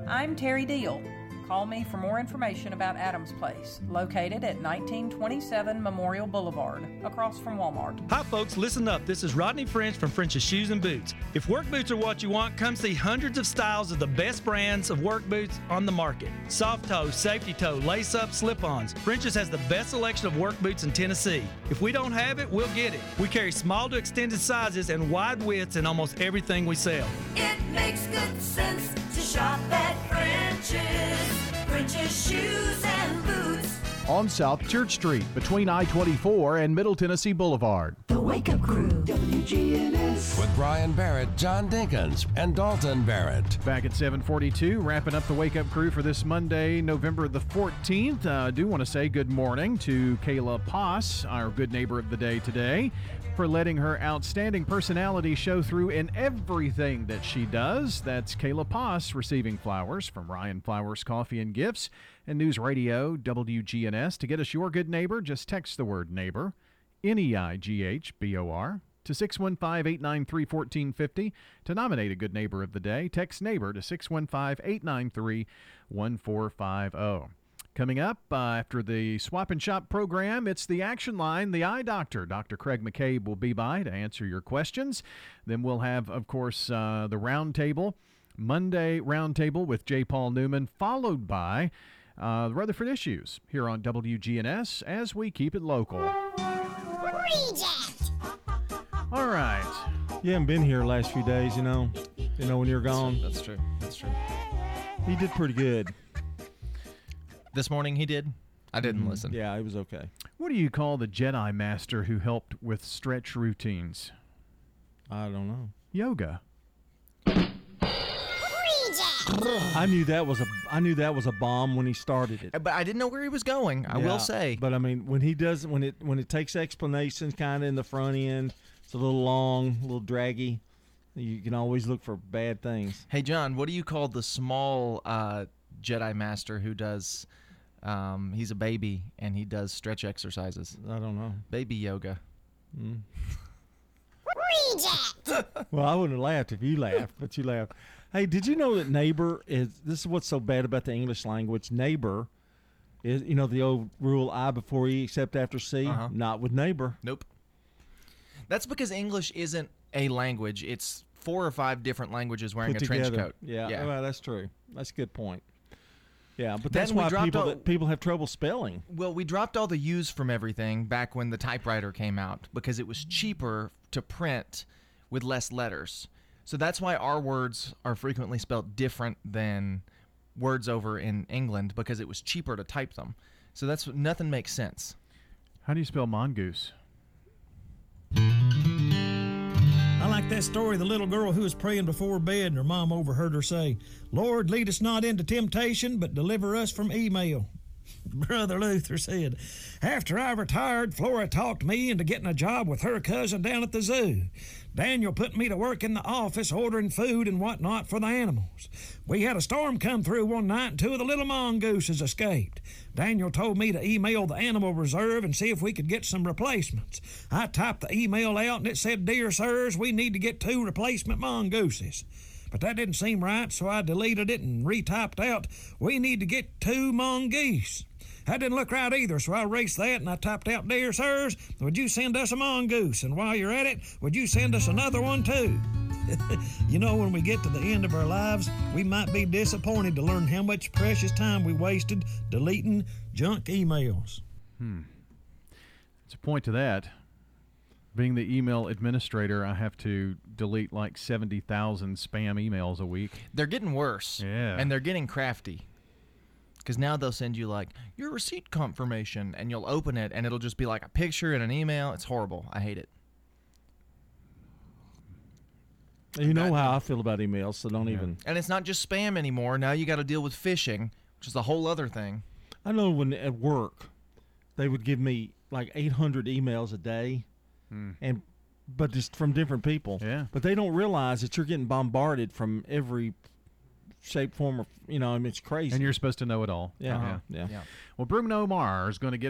I'm Terry Deal. Call me for more information about Adams Place, located at 1927 Memorial Boulevard, across from Walmart. Hi, folks, listen up. This is Rodney French from French's Shoes and Boots. If work boots are what you want, come see hundreds of styles of the best brands of work boots on the market soft toe, safety toe, lace up, slip ons. French's has the best selection of work boots in Tennessee. If we don't have it, we'll get it. We carry small to extended sizes and wide widths in almost everything we sell. It makes good sense to shop at French's. French's Shoes and Boots. On South Church Street, between I 24 and Middle Tennessee Boulevard. The Wake Up Crew, WGNS. With Brian Barrett, John Dinkins, and Dalton Barrett. Back at 742, wrapping up the Wake Up Crew for this Monday, November the 14th. Uh, I do want to say good morning to Kayla Poss, our good neighbor of the day today, for letting her outstanding personality show through in everything that she does. That's Kayla Poss receiving flowers from Ryan Flowers Coffee and Gifts and News Radio WGNS. To get us your good neighbor, just text the word neighbor, N E I G H B O R, to 615 893 1450. To nominate a good neighbor of the day, text neighbor to 615 893 1450. Coming up uh, after the Swap and Shop program, it's the Action Line, the Eye Doctor. Dr. Craig McCabe will be by to answer your questions. Then we'll have, of course, uh, the Roundtable, Monday Roundtable with J. Paul Newman, followed by uh, the Rutherford Issues here on WGNS as we keep it local. Reject. All right. You haven't been here the last few days, you know. You know when you're gone. That's true. That's true. He did pretty good. This morning he did. I didn't Mhm. listen. Yeah, it was okay. What do you call the Jedi Master who helped with stretch routines? I don't know. Yoga. I knew that was a I knew that was a bomb when he started it. But I didn't know where he was going. I Yeah, will say. But I mean, when he does, when it when it takes explanations kind of in the front end, it's a little long, a little draggy. You can always look for bad things. Hey, John, what do you call the small uh, Jedi Master who does? Um, he's a baby and he does stretch exercises. I don't know. Baby yoga. Mm. reject. Well, I wouldn't have laughed if you laughed, but you laughed. Hey, did you know that neighbor is this is what's so bad about the English language? Neighbor is you know the old rule I before E except after C? Uh-huh. Not with neighbor. Nope. That's because English isn't a language. It's four or five different languages wearing Put a trench coat. Yeah, Yeah. well, that's true. That's a good point. Yeah, but that's why people all- that people have trouble spelling. Well, we dropped all the U's from everything back when the typewriter came out because it was cheaper to print with less letters. So that's why our words are frequently spelled different than words over in England because it was cheaper to type them. So that's nothing makes sense. How do you spell mongoose? I like that story of the little girl who was praying before bed and her mom overheard her say, Lord, lead us not into temptation, but deliver us from email. Brother Luther said, After I retired, Flora talked me into getting a job with her cousin down at the zoo. Daniel put me to work in the office ordering food and whatnot for the animals. We had a storm come through one night and two of the little mongooses escaped. Daniel told me to email the animal reserve and see if we could get some replacements. I typed the email out and it said, Dear sirs, we need to get two replacement mongooses. But that didn't seem right, so I deleted it and retyped out, We need to get two mongoose. That didn't look right either, so I erased that and I typed out, Dear sirs, would you send us a mongoose? And while you're at it, would you send us another one too? you know, when we get to the end of our lives, we might be disappointed to learn how much precious time we wasted deleting junk emails. Hmm. It's a point to that. Being the email administrator, I have to delete like 70,000 spam emails a week. They're getting worse. Yeah. And they're getting crafty. Because now they'll send you like your receipt confirmation, and you'll open it, and it'll just be like a picture and an email. It's horrible. I hate it. You know how I feel about emails, so don't even. And it's not just spam anymore. Now you got to deal with phishing, which is a whole other thing. I know when at work, they would give me like 800 emails a day, hmm. and but just from different people. Yeah. But they don't realize that you're getting bombarded from every shape, form, or you know. I mean, it's crazy. And you're supposed to know it all. Yeah. Uh-huh. Yeah. Yeah. Well, Bruno Mars is going to get